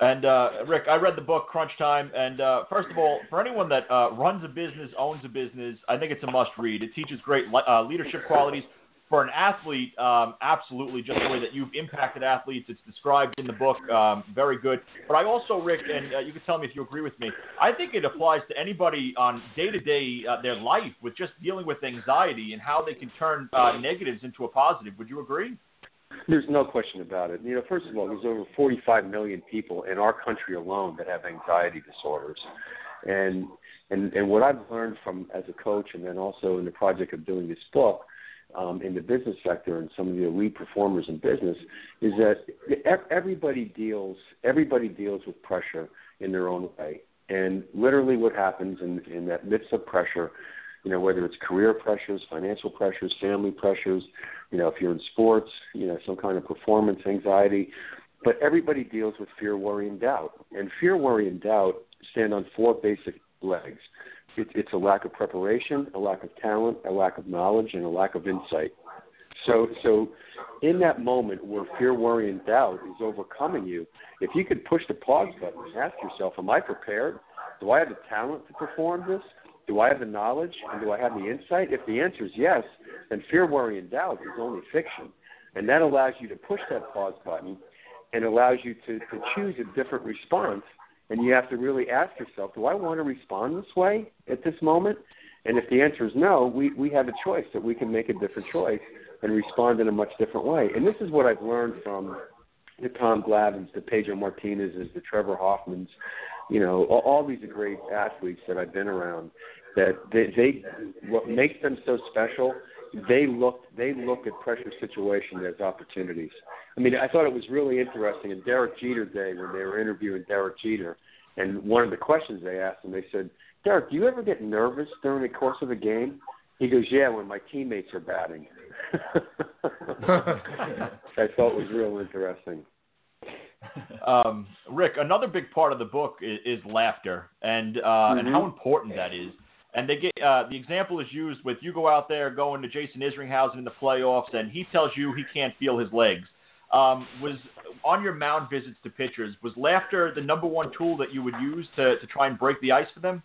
And uh, Rick, I read the book Crunch Time, and uh, first of all, for anyone that uh, runs a business, owns a business, I think it's a must-read. It teaches great uh, leadership qualities. For an athlete, um, absolutely, just the way that you've impacted athletes, it's described in the book, um, very good. But I also, Rick, and uh, you can tell me if you agree with me, I think it applies to anybody on day-to-day uh, their life with just dealing with anxiety and how they can turn negatives into a positive. Would you agree? There's no question about it. You know, first of all, there's over 45 million people in our country alone that have anxiety disorders, and and and what I've learned from as a coach, and then also in the project of doing this book, um, in the business sector and some of the elite performers in business, is that everybody deals everybody deals with pressure in their own way, and literally what happens in in that midst of pressure you know, whether it's career pressures, financial pressures, family pressures, you know, if you're in sports, you know, some kind of performance anxiety. But everybody deals with fear, worry, and doubt. And fear, worry, and doubt stand on four basic legs. It, it's a lack of preparation, a lack of talent, a lack of knowledge, and a lack of insight. So, so in that moment where fear, worry, and doubt is overcoming you, if you could push the pause button and ask yourself, "Am I prepared? Do I have the talent to perform this? Do I have the knowledge and do I have the insight? If the answer is yes, then fear, worry, and doubt is only fiction. And that allows you to push that pause button and allows you to, to choose a different response. And you have to really ask yourself, do I want to respond this way at this moment? And if the answer is no, we, we have a choice that we can make a different choice and respond in a much different way. And this is what I've learned from the Tom Glavins, the Pedro Martinez's, the Trevor Hoffmans, you know, all, all these great athletes that I've been around that they, they what makes them so special they look they look at pressure situations as opportunities. I mean, I thought it was really interesting in Derek Jeter Day when they were interviewing Derek Jeter, and one of the questions they asked him, they said, "Derek, do you ever get nervous during the course of a game?" He goes, "Yeah, when my teammates are batting." I thought was real interesting. Um, Rick, another big part of the book is, is laughter, and uh, mm-hmm. and how important that is. And they get uh, the example is used with you go out there going to Jason Isringhausen in the playoffs, and he tells you he can't feel his legs. Um, was on your mound visits to pitchers, was laughter the number one tool that you would use to, to try and break the ice for them?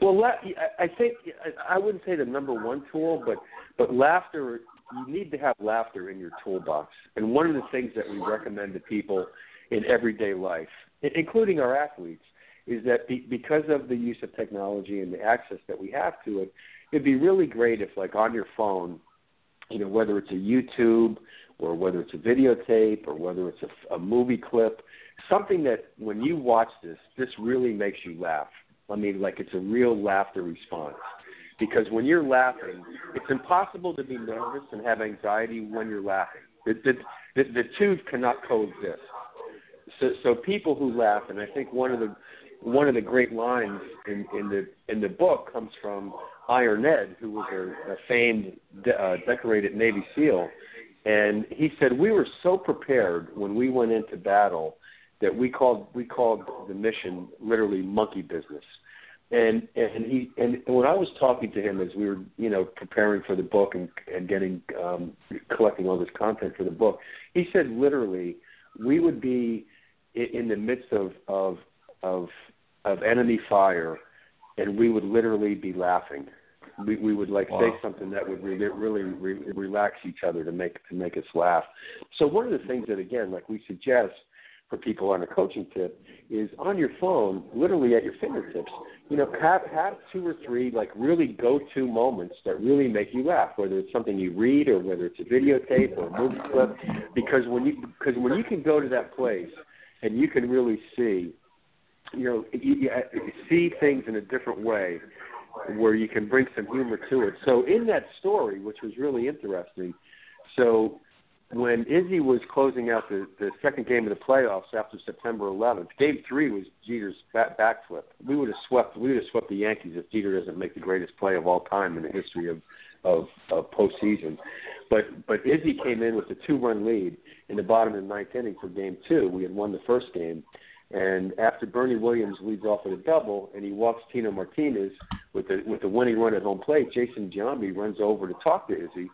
Well, I think I wouldn't say the number one tool, but but laughter. You need to have laughter in your toolbox, and one of the things that we recommend to people in everyday life, including our athletes, is that be, because of the use of technology and the access that we have to it, it'd be really great if, like, on your phone, you know, whether it's a YouTube or whether it's a videotape or whether it's a, a movie clip, something that when you watch this, this really makes you laugh. I mean, like it's a real laughter response. Because when you're laughing, it's impossible to be nervous and have anxiety when you're laughing. The, the, the, the two cannot coexist. So, so people who laugh, and I think one of the one of the great lines in, in the in the book comes from Iron Ed, who was a, a famed de- uh, decorated Navy SEAL, and he said we were so prepared when we went into battle that we called we called the mission literally monkey business, and and he and when I was talking to him as we were you know preparing for the book and and getting um, collecting all this content for the book, he said literally we would be in, in the midst of of of of enemy fire, and we would literally be laughing. We we would like Wow. say something that would really really re- relax each other to make to make us laugh. So one of the things that again like we suggest for people on a coaching tip is on your phone, literally at your fingertips. You know, have have two or three like really go to moments that really make you laugh, whether it's something you read or whether it's a videotape or a movie clip. Because when you because when you can go to that place and you can really see, you know, you, you you see things in a different way, where you can bring some humor to it. So in that story, which was really interesting, so when Izzy was closing out the, the second game of the playoffs after September 11th, Game Three was Jeter's back, backflip. We would have swept. We would have swept the Yankees if Jeter doesn't make the greatest play of all time in the history of of, of postseason. But but Izzy came in with a two-run lead in the bottom of the ninth inning for Game Two. We had won the first game, and after Bernie Williams leads off with a double, and he walks Tino Martinez with the with the winning run at home plate, Jason Giambi runs over to talk to Izzy.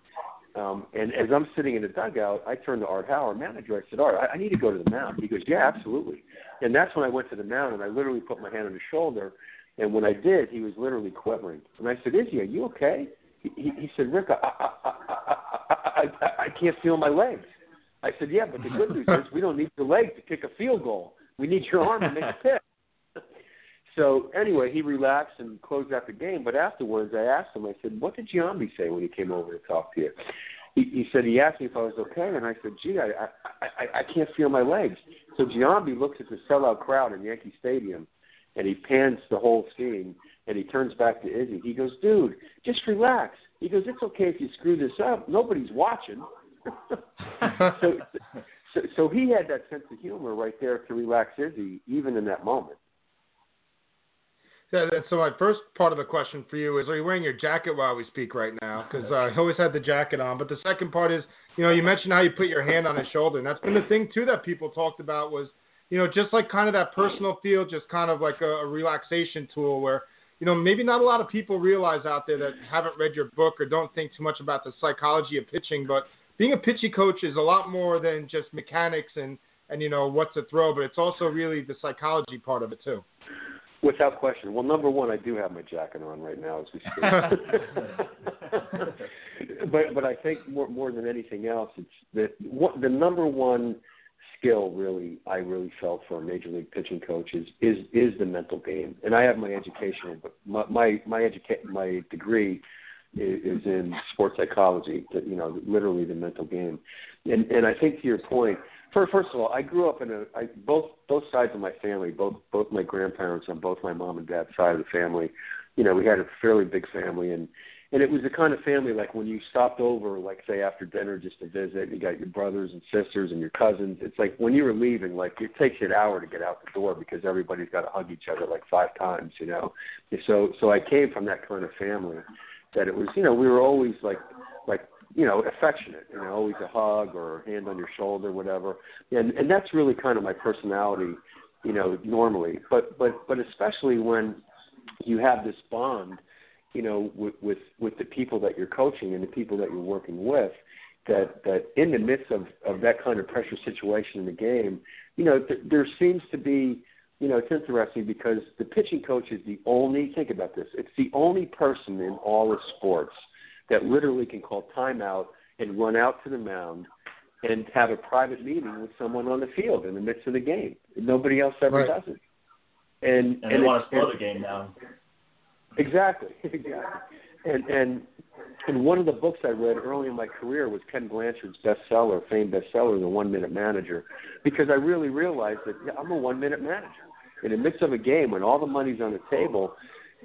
Um, and as I'm sitting in the dugout, I turned to Art Howard, manager. I said, Art, I, I need to go to the mound. He goes, Yeah, absolutely. And that's when I went to the mound, and I literally put my hand on his shoulder. And when I did, he was literally quivering. And I said, Izzy, are you okay? He, he, he said, Rick, I, I, I, I, I, I can't feel my legs. I said, Yeah, but the good news is we don't need your leg to kick a field goal. We need your arm to make a pick. So anyway, he relaxed and closed out the game. But afterwards, I asked him. I said, "What did Giambi say when he came over to talk to you?" He, he said he asked me if I was okay, and I said, "Gee, I I, I, I can't feel my legs." So Giambi looks at the sellout crowd in Yankee Stadium, and he pans the whole scene, and he turns back to Izzy. He goes, "Dude, just relax." He goes, "It's okay if you screw this up. Nobody's watching." so, so, so he had that sense of humor right there to relax Izzy, even in that moment. Yeah, and so my first part of the question for you is: Are you wearing your jacket while we speak right now? Because uh, I always had the jacket on. But the second part is, you know, you mentioned how you put your hand on his shoulder, and that's been the thing too that people talked about was, you know, just like kind of that personal feel, just kind of like a, a relaxation tool where, you know, maybe not a lot of people realize out there that haven't read your book or don't think too much about the psychology of pitching, but being a pitching coach is a lot more than just mechanics and and you know what to throw, but it's also really the psychology part of it too. Without question. Well, number one, I do have my jacket on right now as we speak. but but I think more more than anything else, it's that what, the number one skill really I really felt for a major league pitching coach is is is the mental game. And I have my educational, but my my my educa- my degree is, in sports psychology. You know, literally the mental game. And and I think to your point, First, first of all, I grew up in a I, both both sides of my family, both both my grandparents on both my mom and dad's side of the family. You know, we had a fairly big family, and and it was the kind of family like when you stopped over, like say after dinner just to visit, you got your brothers and sisters and your cousins. It's like when you were leaving, like it takes you an hour to get out the door because everybody's got to hug each other like five times, you know. So so I came from that kind of family that it was, you know, we were always like like you know, affectionate, you know, always a hug or a hand on your shoulder, whatever. And and that's really kind of my personality, you know, normally. But but but especially when you have this bond, you know, with with with the people that you're coaching and the people that you're working with, that that in the midst of of that kind of pressure situation in the game, you know, th- there seems to be you know, it's interesting because the pitching coach is the only, think about this, it's the only person in all of sports that literally can call timeout and run out to the mound and have a private meeting with someone on the field in the midst of the game. Nobody else ever Right. does it. And And, and they want to slow the game down. Exactly, exactly. And and and one of the books I read early in my career was Ken Blanchard's bestseller, famed bestseller, The One Minute Manager, because I really realized that yeah, I'm a one minute manager. In the midst of a game, when all the money's on the table,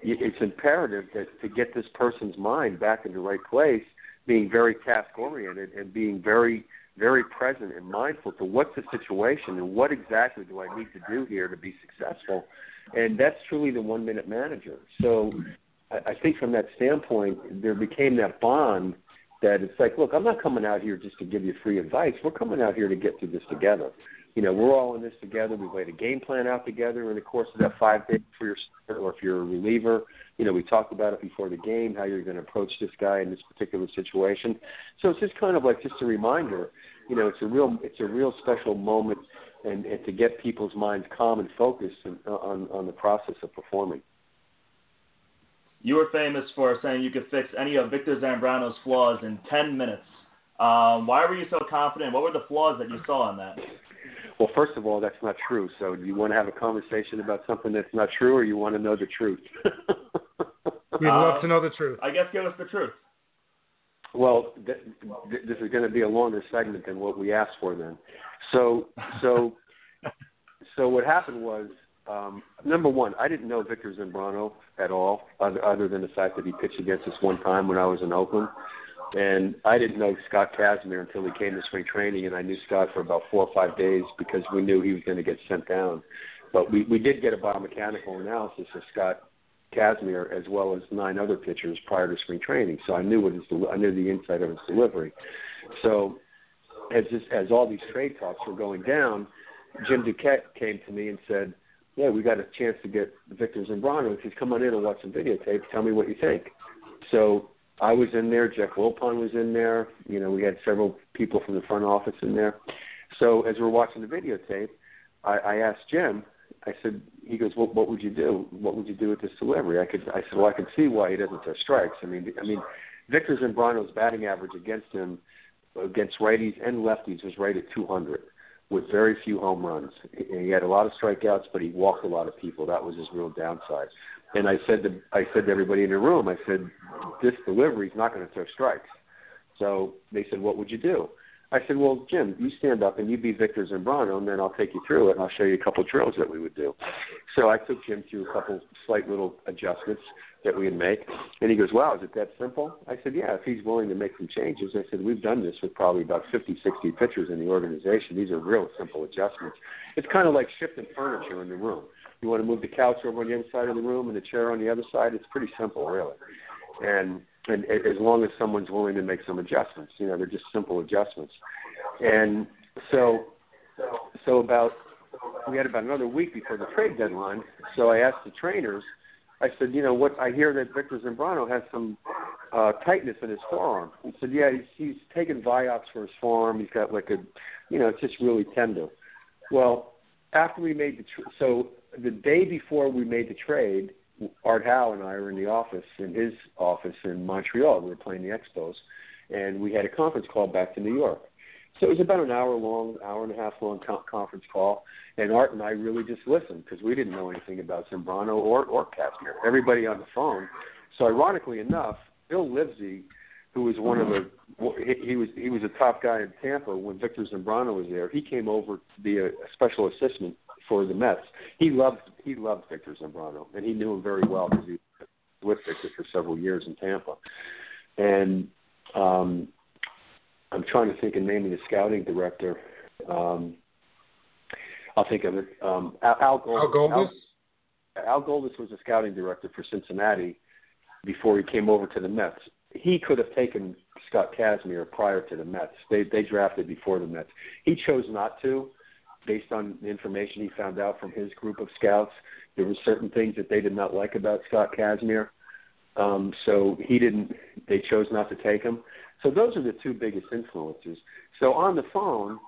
it's imperative that to get this person's mind back in the right place, being very task oriented and being very very present and mindful to what's the situation and what exactly do I need to do here to be successful. And that's truly the one minute manager. So I, I think from that standpoint, there became that bond that it's like, look, I'm not coming out here just to give you free advice. We're coming out here to get through this together. You know, we're all in this together. We've laid a game plan out together in the course of that five days for your starter, or if you're a reliever. You know, we talked about it before the game, how you're going to approach this guy in this particular situation. So it's just kind of like just a reminder. You know, it's a real it's a real special moment, and, and to get people's minds calm and focused on on the process of performing. You were famous for saying you could fix any of Victor Zambrano's flaws in 10 minutes. Um, why were you so confident? What were the flaws that you saw in that? Well, first of all, that's not true. So, do you want to have a conversation about something that's not true, or you want to know the truth? We'd love to know the truth. I guess give us the truth. Well, th- th- this is going to be a longer segment than what we asked for. Then, so so so what happened was um, number one, I didn't know Victor Zambrano at all, other, other than the fact that he pitched against us one time when I was in Oakland. And I didn't know Scott Kazmir until he came to spring training, and I knew Scott for about four or five days because we knew he was going to get sent down. But we, we did get a biomechanical analysis of Scott Kazmir as well as nine other pitchers prior to spring training, so I knew what his I knew the inside of his delivery. So as this, as all these trade talks were going down, Jim Duquette came to me and said, "Yeah, we got a chance to get Victor Zambrano. If he's come on in and watch some videotape, tell me what you think." So I was in there. Jeff Wilpon was in there. You know, we had several people from the front office in there. So as we're watching the videotape, I, I asked Jim. I said, he goes, what, what would you do? What would you do with this delivery? I could, I said, well, I can see why he doesn't throw strikes. I mean, I mean, Victor Zambrano's batting average against him, against righties and lefties, was right at 200, with very few home runs. He had a lot of strikeouts, but he walked a lot of people. That was his real downside. And I said to I said to everybody in the room, I said, this delivery is not going to throw strikes. So they said, what would you do? I said, well, Jim, you stand up and you be Victor Zambrano, and then I'll take you through it, and I'll show you a couple of drills that we would do. So I took Jim through a couple slight little adjustments that we'd make, and he goes, wow, is it that simple? I said, yeah, if he's willing to make some changes. I said, we've done this with probably about 50, 60 pitchers in the organization. These are real simple adjustments. It's kind of like shifting furniture in the room. You want to move the couch over on the inside of the room and the chair on the other side. It's pretty simple, really. And and as long as someone's willing to make some adjustments, you know, they're just simple adjustments. And so, so about we had about another week before the trade deadline. So I asked the trainers. I said, you know, what I hear that Victor Zambrano has some uh, tightness in his forearm. He said, yeah, he's, he's taken Vioxx for his forearm. He's got like a, you know, it's just really tender. Well, after we made the tr- so the day before we made the trade, Art Howe and I were in the office in his office in Montreal. We were playing the Expos, and we had a conference call back to New York. So it was about an hour long, hour and a half long conference call, and Art and I really just listened because we didn't know anything about Zambrano or or Kazmir. Everybody on the phone. So ironically enough, Bill Livesey, who was one of the he, was he was a top guy in Tampa when Victor Zambrano was there. He came over to be a special assistant for the Mets. He loved he loved Victor Zambrano, and he knew him very well because he was with Victor for several years in Tampa. And um, I'm trying to think of naming the scouting director. Um, I'll think of it. Um, Al, Al Goldis. Al Goldis. Al, Al Goldis was a scouting director for Cincinnati before he came over to the Mets. He could have taken Scott Kazmir prior to the Mets. They they drafted before the Mets. He chose not to based on the information he found out from his group of scouts. There were certain things that they did not like about Scott Kazmir. Um, so he didn't. They chose not to take him. So those are the two biggest influences. So on the phone,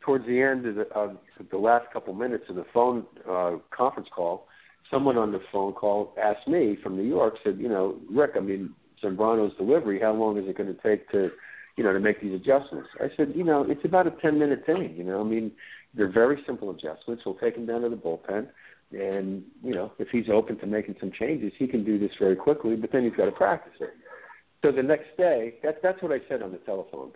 towards the end of the, of the last couple minutes of the phone uh, conference call, someone on the phone call asked me from New York, said, you know, Rick, I mean, Zambrano's delivery, how long is it going to take to, you know, to make these adjustments? I said, you know, it's about a 10 minute thing. You know, I mean, they're very simple adjustments. We'll take him down to the bullpen. And, you know, if he's open to making some changes, he can do this very quickly, but then he's got to practice it. So the next day, that, that's what I said on the telephone.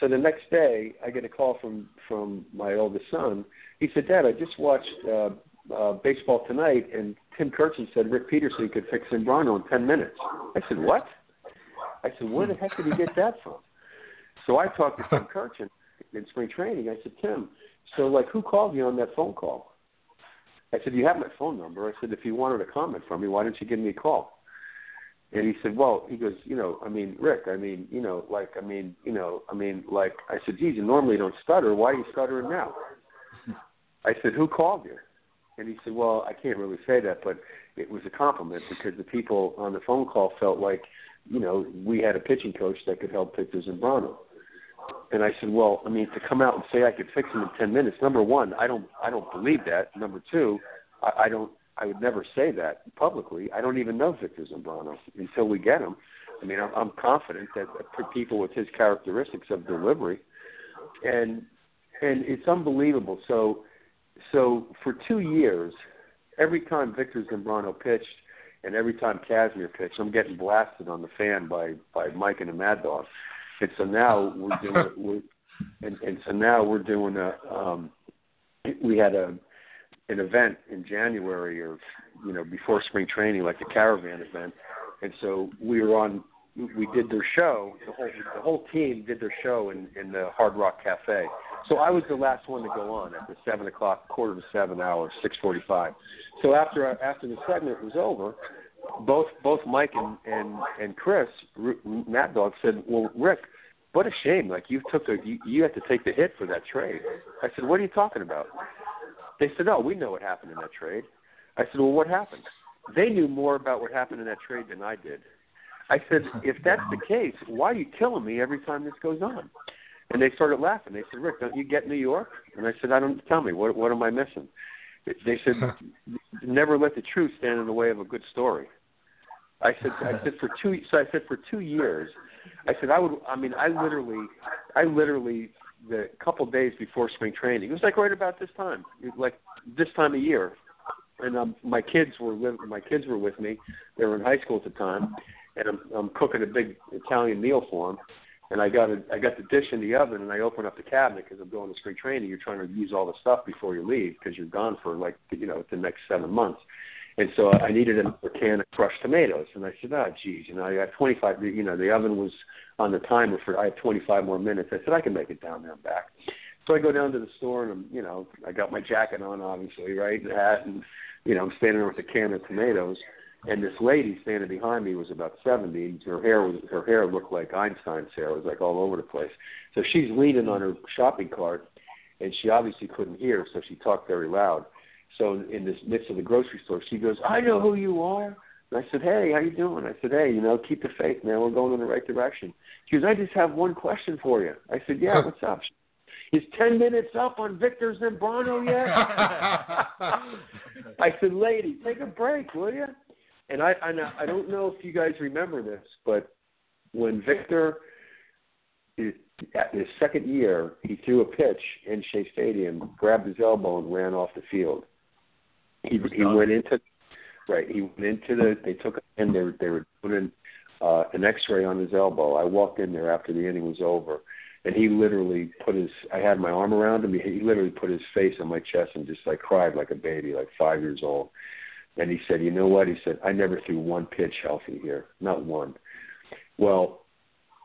So the next day, I get a call from from my oldest son. He said, "Dad, I just watched uh, uh, baseball tonight, and Tim Kurkjian said Rick Peterson could fix Zambrano in ten minutes." I said, "What?" I said, "Where the heck did he get that from?" So I talked to Tim Kurkjian in spring training. I said, "Tim, so like, who called you on that phone call?" I said, "You have my phone number." I said, "If you wanted a comment from me, why didn't you give me a call?" And he said, well, he goes, you know, I mean, Rick, I mean, you know, like, I mean, you know, I mean, like, I said, geez, you normally don't stutter. Why are you stuttering now? I said, who called you? And he said, well, I can't really say that, but it was a compliment because the people on the phone call felt like, you know, we had a pitching coach that could help Victor Zambrano. And I said, well, I mean, to come out and say I could fix him in 10 minutes, number one, I don't, I don't believe that. Number two, I, I don't, I would never say that publicly. I don't even know Victor Zambrano until we get him. I mean, I'm, I'm confident that people with his characteristics of delivery, and and it's unbelievable. So, so for two years, every time Victor Zambrano pitched, and every time Kazmir pitched, I'm getting blasted on the fan by by Mike and the Mad Dog. And so now we're doing, we're, and and so now we're doing a. Um, we had a an event in January or you know before spring training, like the caravan event, and so we were on. We did their show. The whole the whole team did their show in in the Hard Rock Cafe. So I was the last one to go on at the seven o'clock, quarter to seven hour, six forty-five. So after after the segment was over, both both Mike and and and Chris, Mad Dog said, "Well, Rick, what a shame! Like you took a you, you had to take the hit for that trade." I said, "What are you talking about?" They said, "Oh, we know what happened in that trade." I said, "Well, what happened?" They knew more about what happened in that trade than I did. I said, "If that's the case, why are you killing me every time this goes on?" And they started laughing. They said, "Rick, don't you get New York?" And I said, "I don't. Tell me what what am I missing?" They said, "Never let the truth stand in the way of a good story." I said, "I said for two. So I said for two years, I said I would. I mean, I literally, I literally the couple days before spring training. It was like right about this time, like this time of year. And um, my kids were with my kids were with me. They were in high school at the time, and I'm, I'm cooking a big Italian meal for them. And I got a, I got the dish in the oven, and I open up the cabinet because I'm going to spring training. You're trying to use all the stuff before you leave because you're gone for like you know the next seven months. And so I needed a can of crushed tomatoes, and I said, "Oh, geez, you know, I got 25. You know, the oven was on the timer for I had 25 more minutes. I said I can make it down there and back. So I go down to the store and I'm, you know, I got my jacket on, obviously, right, and hat, and you know, I'm standing there with a can of tomatoes. And this lady standing behind me was about 70. and Her hair was her hair looked like Einstein's hair. It was like all over the place. So she's leaning on her shopping cart, and she obviously couldn't hear, so she talked very loud. So in this midst of the grocery store, she goes, "I know who you are." And I said, "Hey, how you doing?" I said, "Hey, you know, keep the faith, man. We're going in the right direction." She goes, "I just have one question for you." I said, "Yeah, what's up?" Is ten minutes up on Victor Zambrano yet? I said, "Lady, take a break, will you?" And I, I, I don't know if you guys remember this, but when Victor, at his second year, he threw a pitch in Shea Stadium, grabbed his elbow, and ran off the field. He he went into Right. He went into the. They took him in. They were they were doing uh, an X-ray on his elbow. I walked in there after the inning was over, and he literally put his. I had my arm around him. He literally put his face on my chest and just like cried like a baby, like five years old. And he said, "You know what?" He said, "I never threw one pitch healthy here, not one." Well,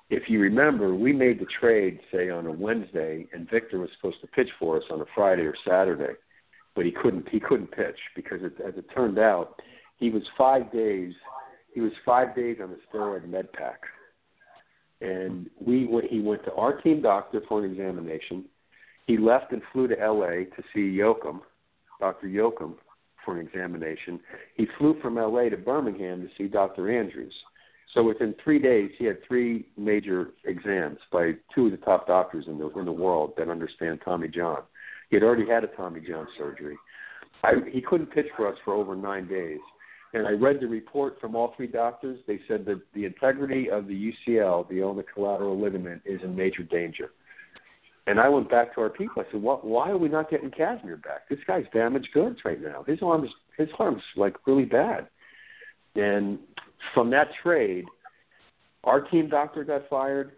if you remember, we made the trade say on a Wednesday, and Victor was supposed to pitch for us on a Friday or Saturday but he couldn't he couldn't pitch because it, as it turned out, he was five days he was five days on the steroid med pack, and we went, he went to our team doctor for an examination. He left and flew to L.A. to see Yocum, Dr. Yocum, for an examination. He flew from L.A. to Birmingham to see Dr. Andrews. So within three days, he had three major exams by two of the top doctors in the in the world that understand Tommy John. He had already had a Tommy John surgery. I, he couldn't pitch for us for over nine days. And I read the report from all three doctors. They said that the integrity of the UCL, the ulnar collateral ligament, is in major danger. And I went back to our people. I said, well, "Why are we not getting Kazmir back? This guy's damaged goods right now. His arm's his arm's like really bad." And from that trade, our team doctor got fired,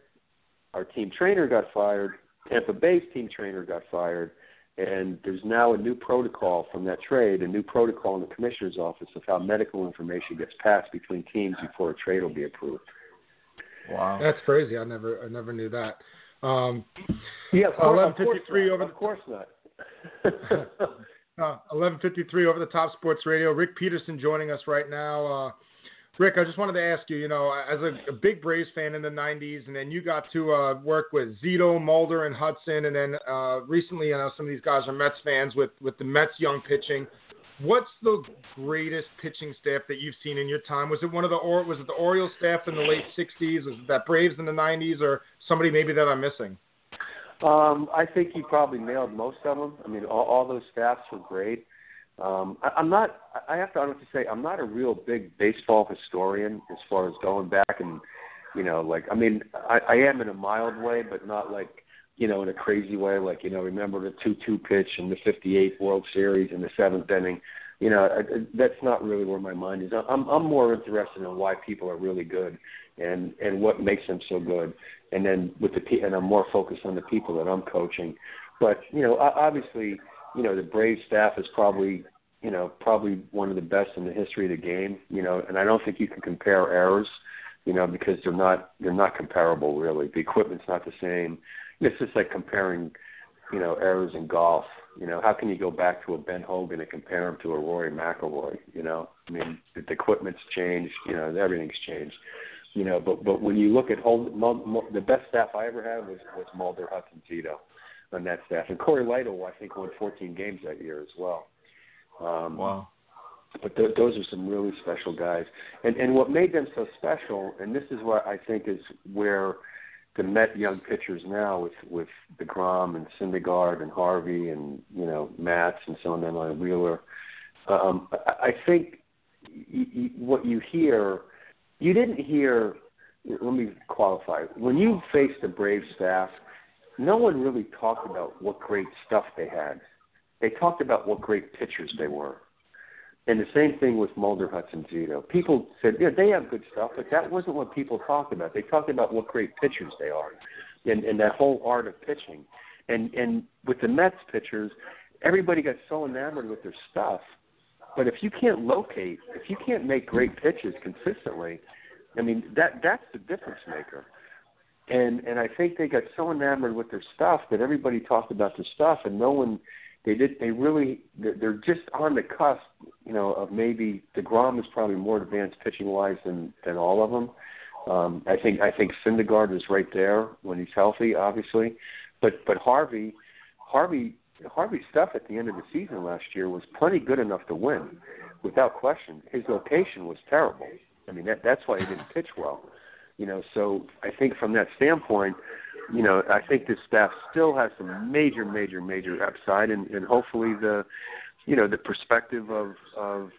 our team trainer got fired, Tampa Bay's team trainer got fired, and there's now a new protocol from that trade, a new protocol in the commissioner's office of how medical information gets passed between teams before a trade will be approved. Wow, that's crazy. I never, I never knew that. Um, yeah, eleven fifty three over. The, course not. uh, eleven fifty three over the top sports radio. Rick Peterson joining us right now. Uh, Rick, I just wanted to ask you, you know, as a, a big Braves fan in the 90s, and then you got to uh, work with Zito, Mulder, and Hudson, and then uh, recently, you know, some of these guys are Mets fans with, with the Mets young pitching. What's the greatest pitching staff that you've seen in your time? Was it one of the or was it the Orioles staff in the late '60s? Was it that Braves in the '90s, or somebody maybe that I'm missing? Um, I think you probably nailed most of them. I mean, all, all those staffs were great. Um, I, I'm not. I have to honestly say, I'm not a real big baseball historian as far as going back and, you know, like I mean, I, I am in a mild way, but not like, you know, in a crazy way. Like you know, remember the two-two pitch in the '58 World Series in the seventh inning. You know, I, I, that's not really where my mind is. I'm I'm more interested in why people are really good and and what makes them so good. And then with the and I'm more focused on the people that I'm coaching. But you know, obviously, you know, the Brave staff is probably you know probably one of the best in the history of the game. You know, and I don't think you can compare errors. You know, because they're not they're not comparable really. The equipment's not the same. It's just like comparing, you know, errors in golf. You know, how can you go back to a Ben Hogan and compare him to a Rory McIlroy? You know, I mean, the, the equipment's changed. You know, everything's changed you know, but but when you look at Hold, the best staff I ever had was was Mulder Hudson Zito on that staff, and Cory Lidle I think won 14 games that year as well. Um, wow. But th- those are some really special guys, and and what made them so special, and this is what I think is where the Met young pitchers now with with Degrom and Syndergaard and Harvey and you know Matz and so on and Wheeler. Um, I, think y- y- what you hear you didn't hear. Let me qualify. When you faced the Brave staff, no one really talked about what great stuff they had. They talked about what great pitchers they were. And the same thing with Mulder Hudson Zito. People said, yeah, they have good stuff, but that wasn't what people talked about. They talked about what great pitchers they are and, and that whole art of pitching. And and with the Mets pitchers, everybody got so enamored with their stuff but if you can't locate, if you can't make great pitches consistently, I mean that that's the difference maker. And and I think they got so enamored with their stuff that everybody talked about their stuff, and no one they did they really they're just on the cusp, you know, of maybe Degrom is probably more advanced pitching wise than than all of them. Um, I think I think Syndergaard is right there when he's healthy, obviously, but but Harvey Harvey Harvey's stuff at the end of the season last year was plenty good enough to win, without question. His location was terrible. I mean, that that's why he didn't pitch well. You know, so I think from that standpoint, you know, I think this staff still has some major, major, major upside, and, and hopefully the, you know, the perspective of of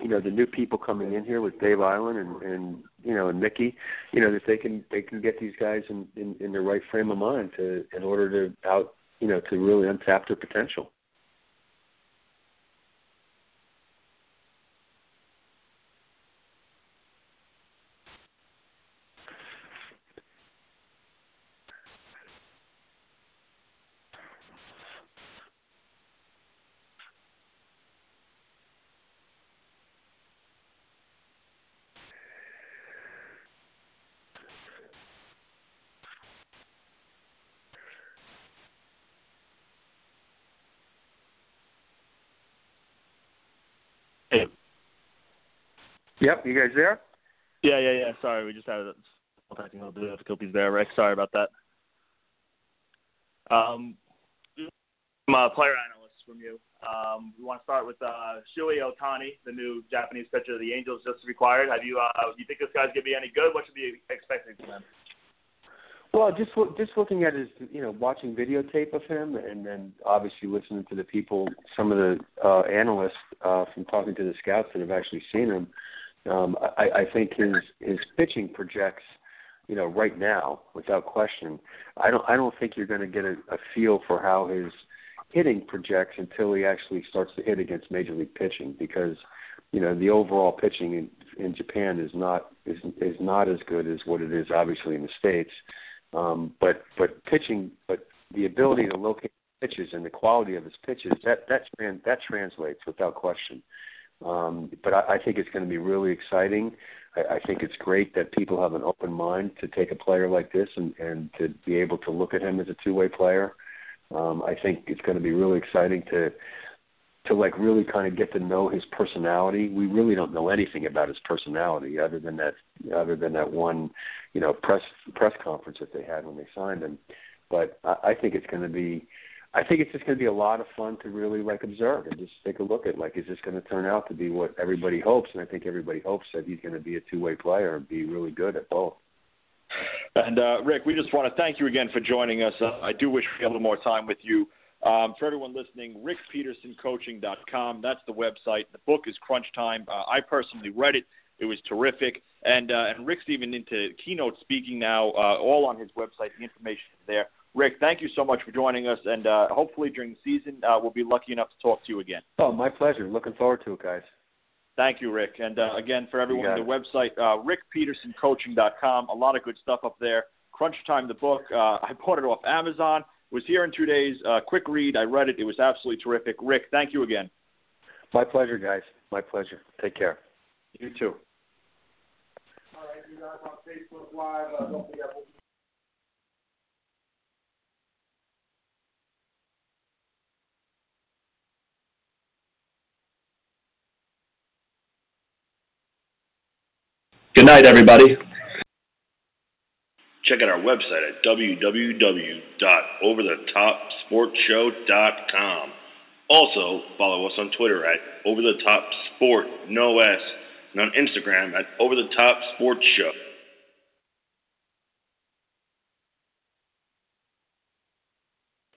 you know the new people coming in here with Dave Eiland and and you know and Mickey, you know that they can they can get these guys in in, in the right frame of mind to in order to out you know, to really untap their potential. Yep, you guys there? Yeah, yeah, yeah. Sorry, we just had a technical difficulties there, Rick. Sorry about that. Um, I'm a player analyst from you. Um, we want to start with uh, Shohei Ohtani, the new Japanese pitcher of the Angels just required. Have you? Uh, do you think this guy's gonna be any good? What should we be expecting from him? Well, just just looking at his, you know, watching videotape of him, and then obviously listening to the people, some of the uh, analysts uh, from talking to the scouts that have actually seen him. Um, I, I think his his pitching projects, you know, right now without question. I don't I don't think you're going to get a, a feel for how his hitting projects until he actually starts to hit against major league pitching because you know the overall pitching in, in Japan is not is is not as good as what it is obviously in the states. Um, but but pitching, but the ability to locate pitches and the quality of his pitches that that that translates without question. Um, but I, I think it's going to be really exciting. I, I think it's great that people have an open mind to take a player like this and, and to be able to look at him as a two-way player. Um, I think it's going to be really exciting to to like really kind of get to know his personality. We really don't know anything about his personality other than that other than that one, you know, press press conference that they had when they signed him. But I, I think it's going to be I think it's just going to be a lot of fun to really like observe and just take a look at like is this going to turn out to be what everybody hopes and I think everybody hopes that he's going to be a two-way player and be really good at both. And uh, Rick, we just want to thank you again for joining us. Uh, I do wish we had a little more time with you. Um, for everyone listening, rickpetersoncoaching.com. That's the website. The book is Crunch Time. Uh, I personally read it. It was terrific. And uh, and Rick's even into keynote speaking now, uh, all on his website. The information is there. Rick, thank you so much for joining us, and uh, hopefully during the season uh, we'll be lucky enough to talk to you again. Oh, my pleasure. Looking forward to it, guys. Thank you, Rick. And uh, again, for everyone on the website, uh, rickpetersoncoaching.com. A lot of good stuff up there. Crunch Time, the book. Uh, I bought it off Amazon. It was here in two days. Uh, quick read. I read it. It was absolutely terrific. Rick, thank you again. My pleasure, guys. My pleasure. Take care. You too. All right, you guys on Facebook Live. Uh, don't forget. Good night, everybody. Check out our website at www.overthetopsportshow.com. Also, follow us on Twitter at OverTheTopSport, no S, and on Instagram at OverTheTopSportsShow.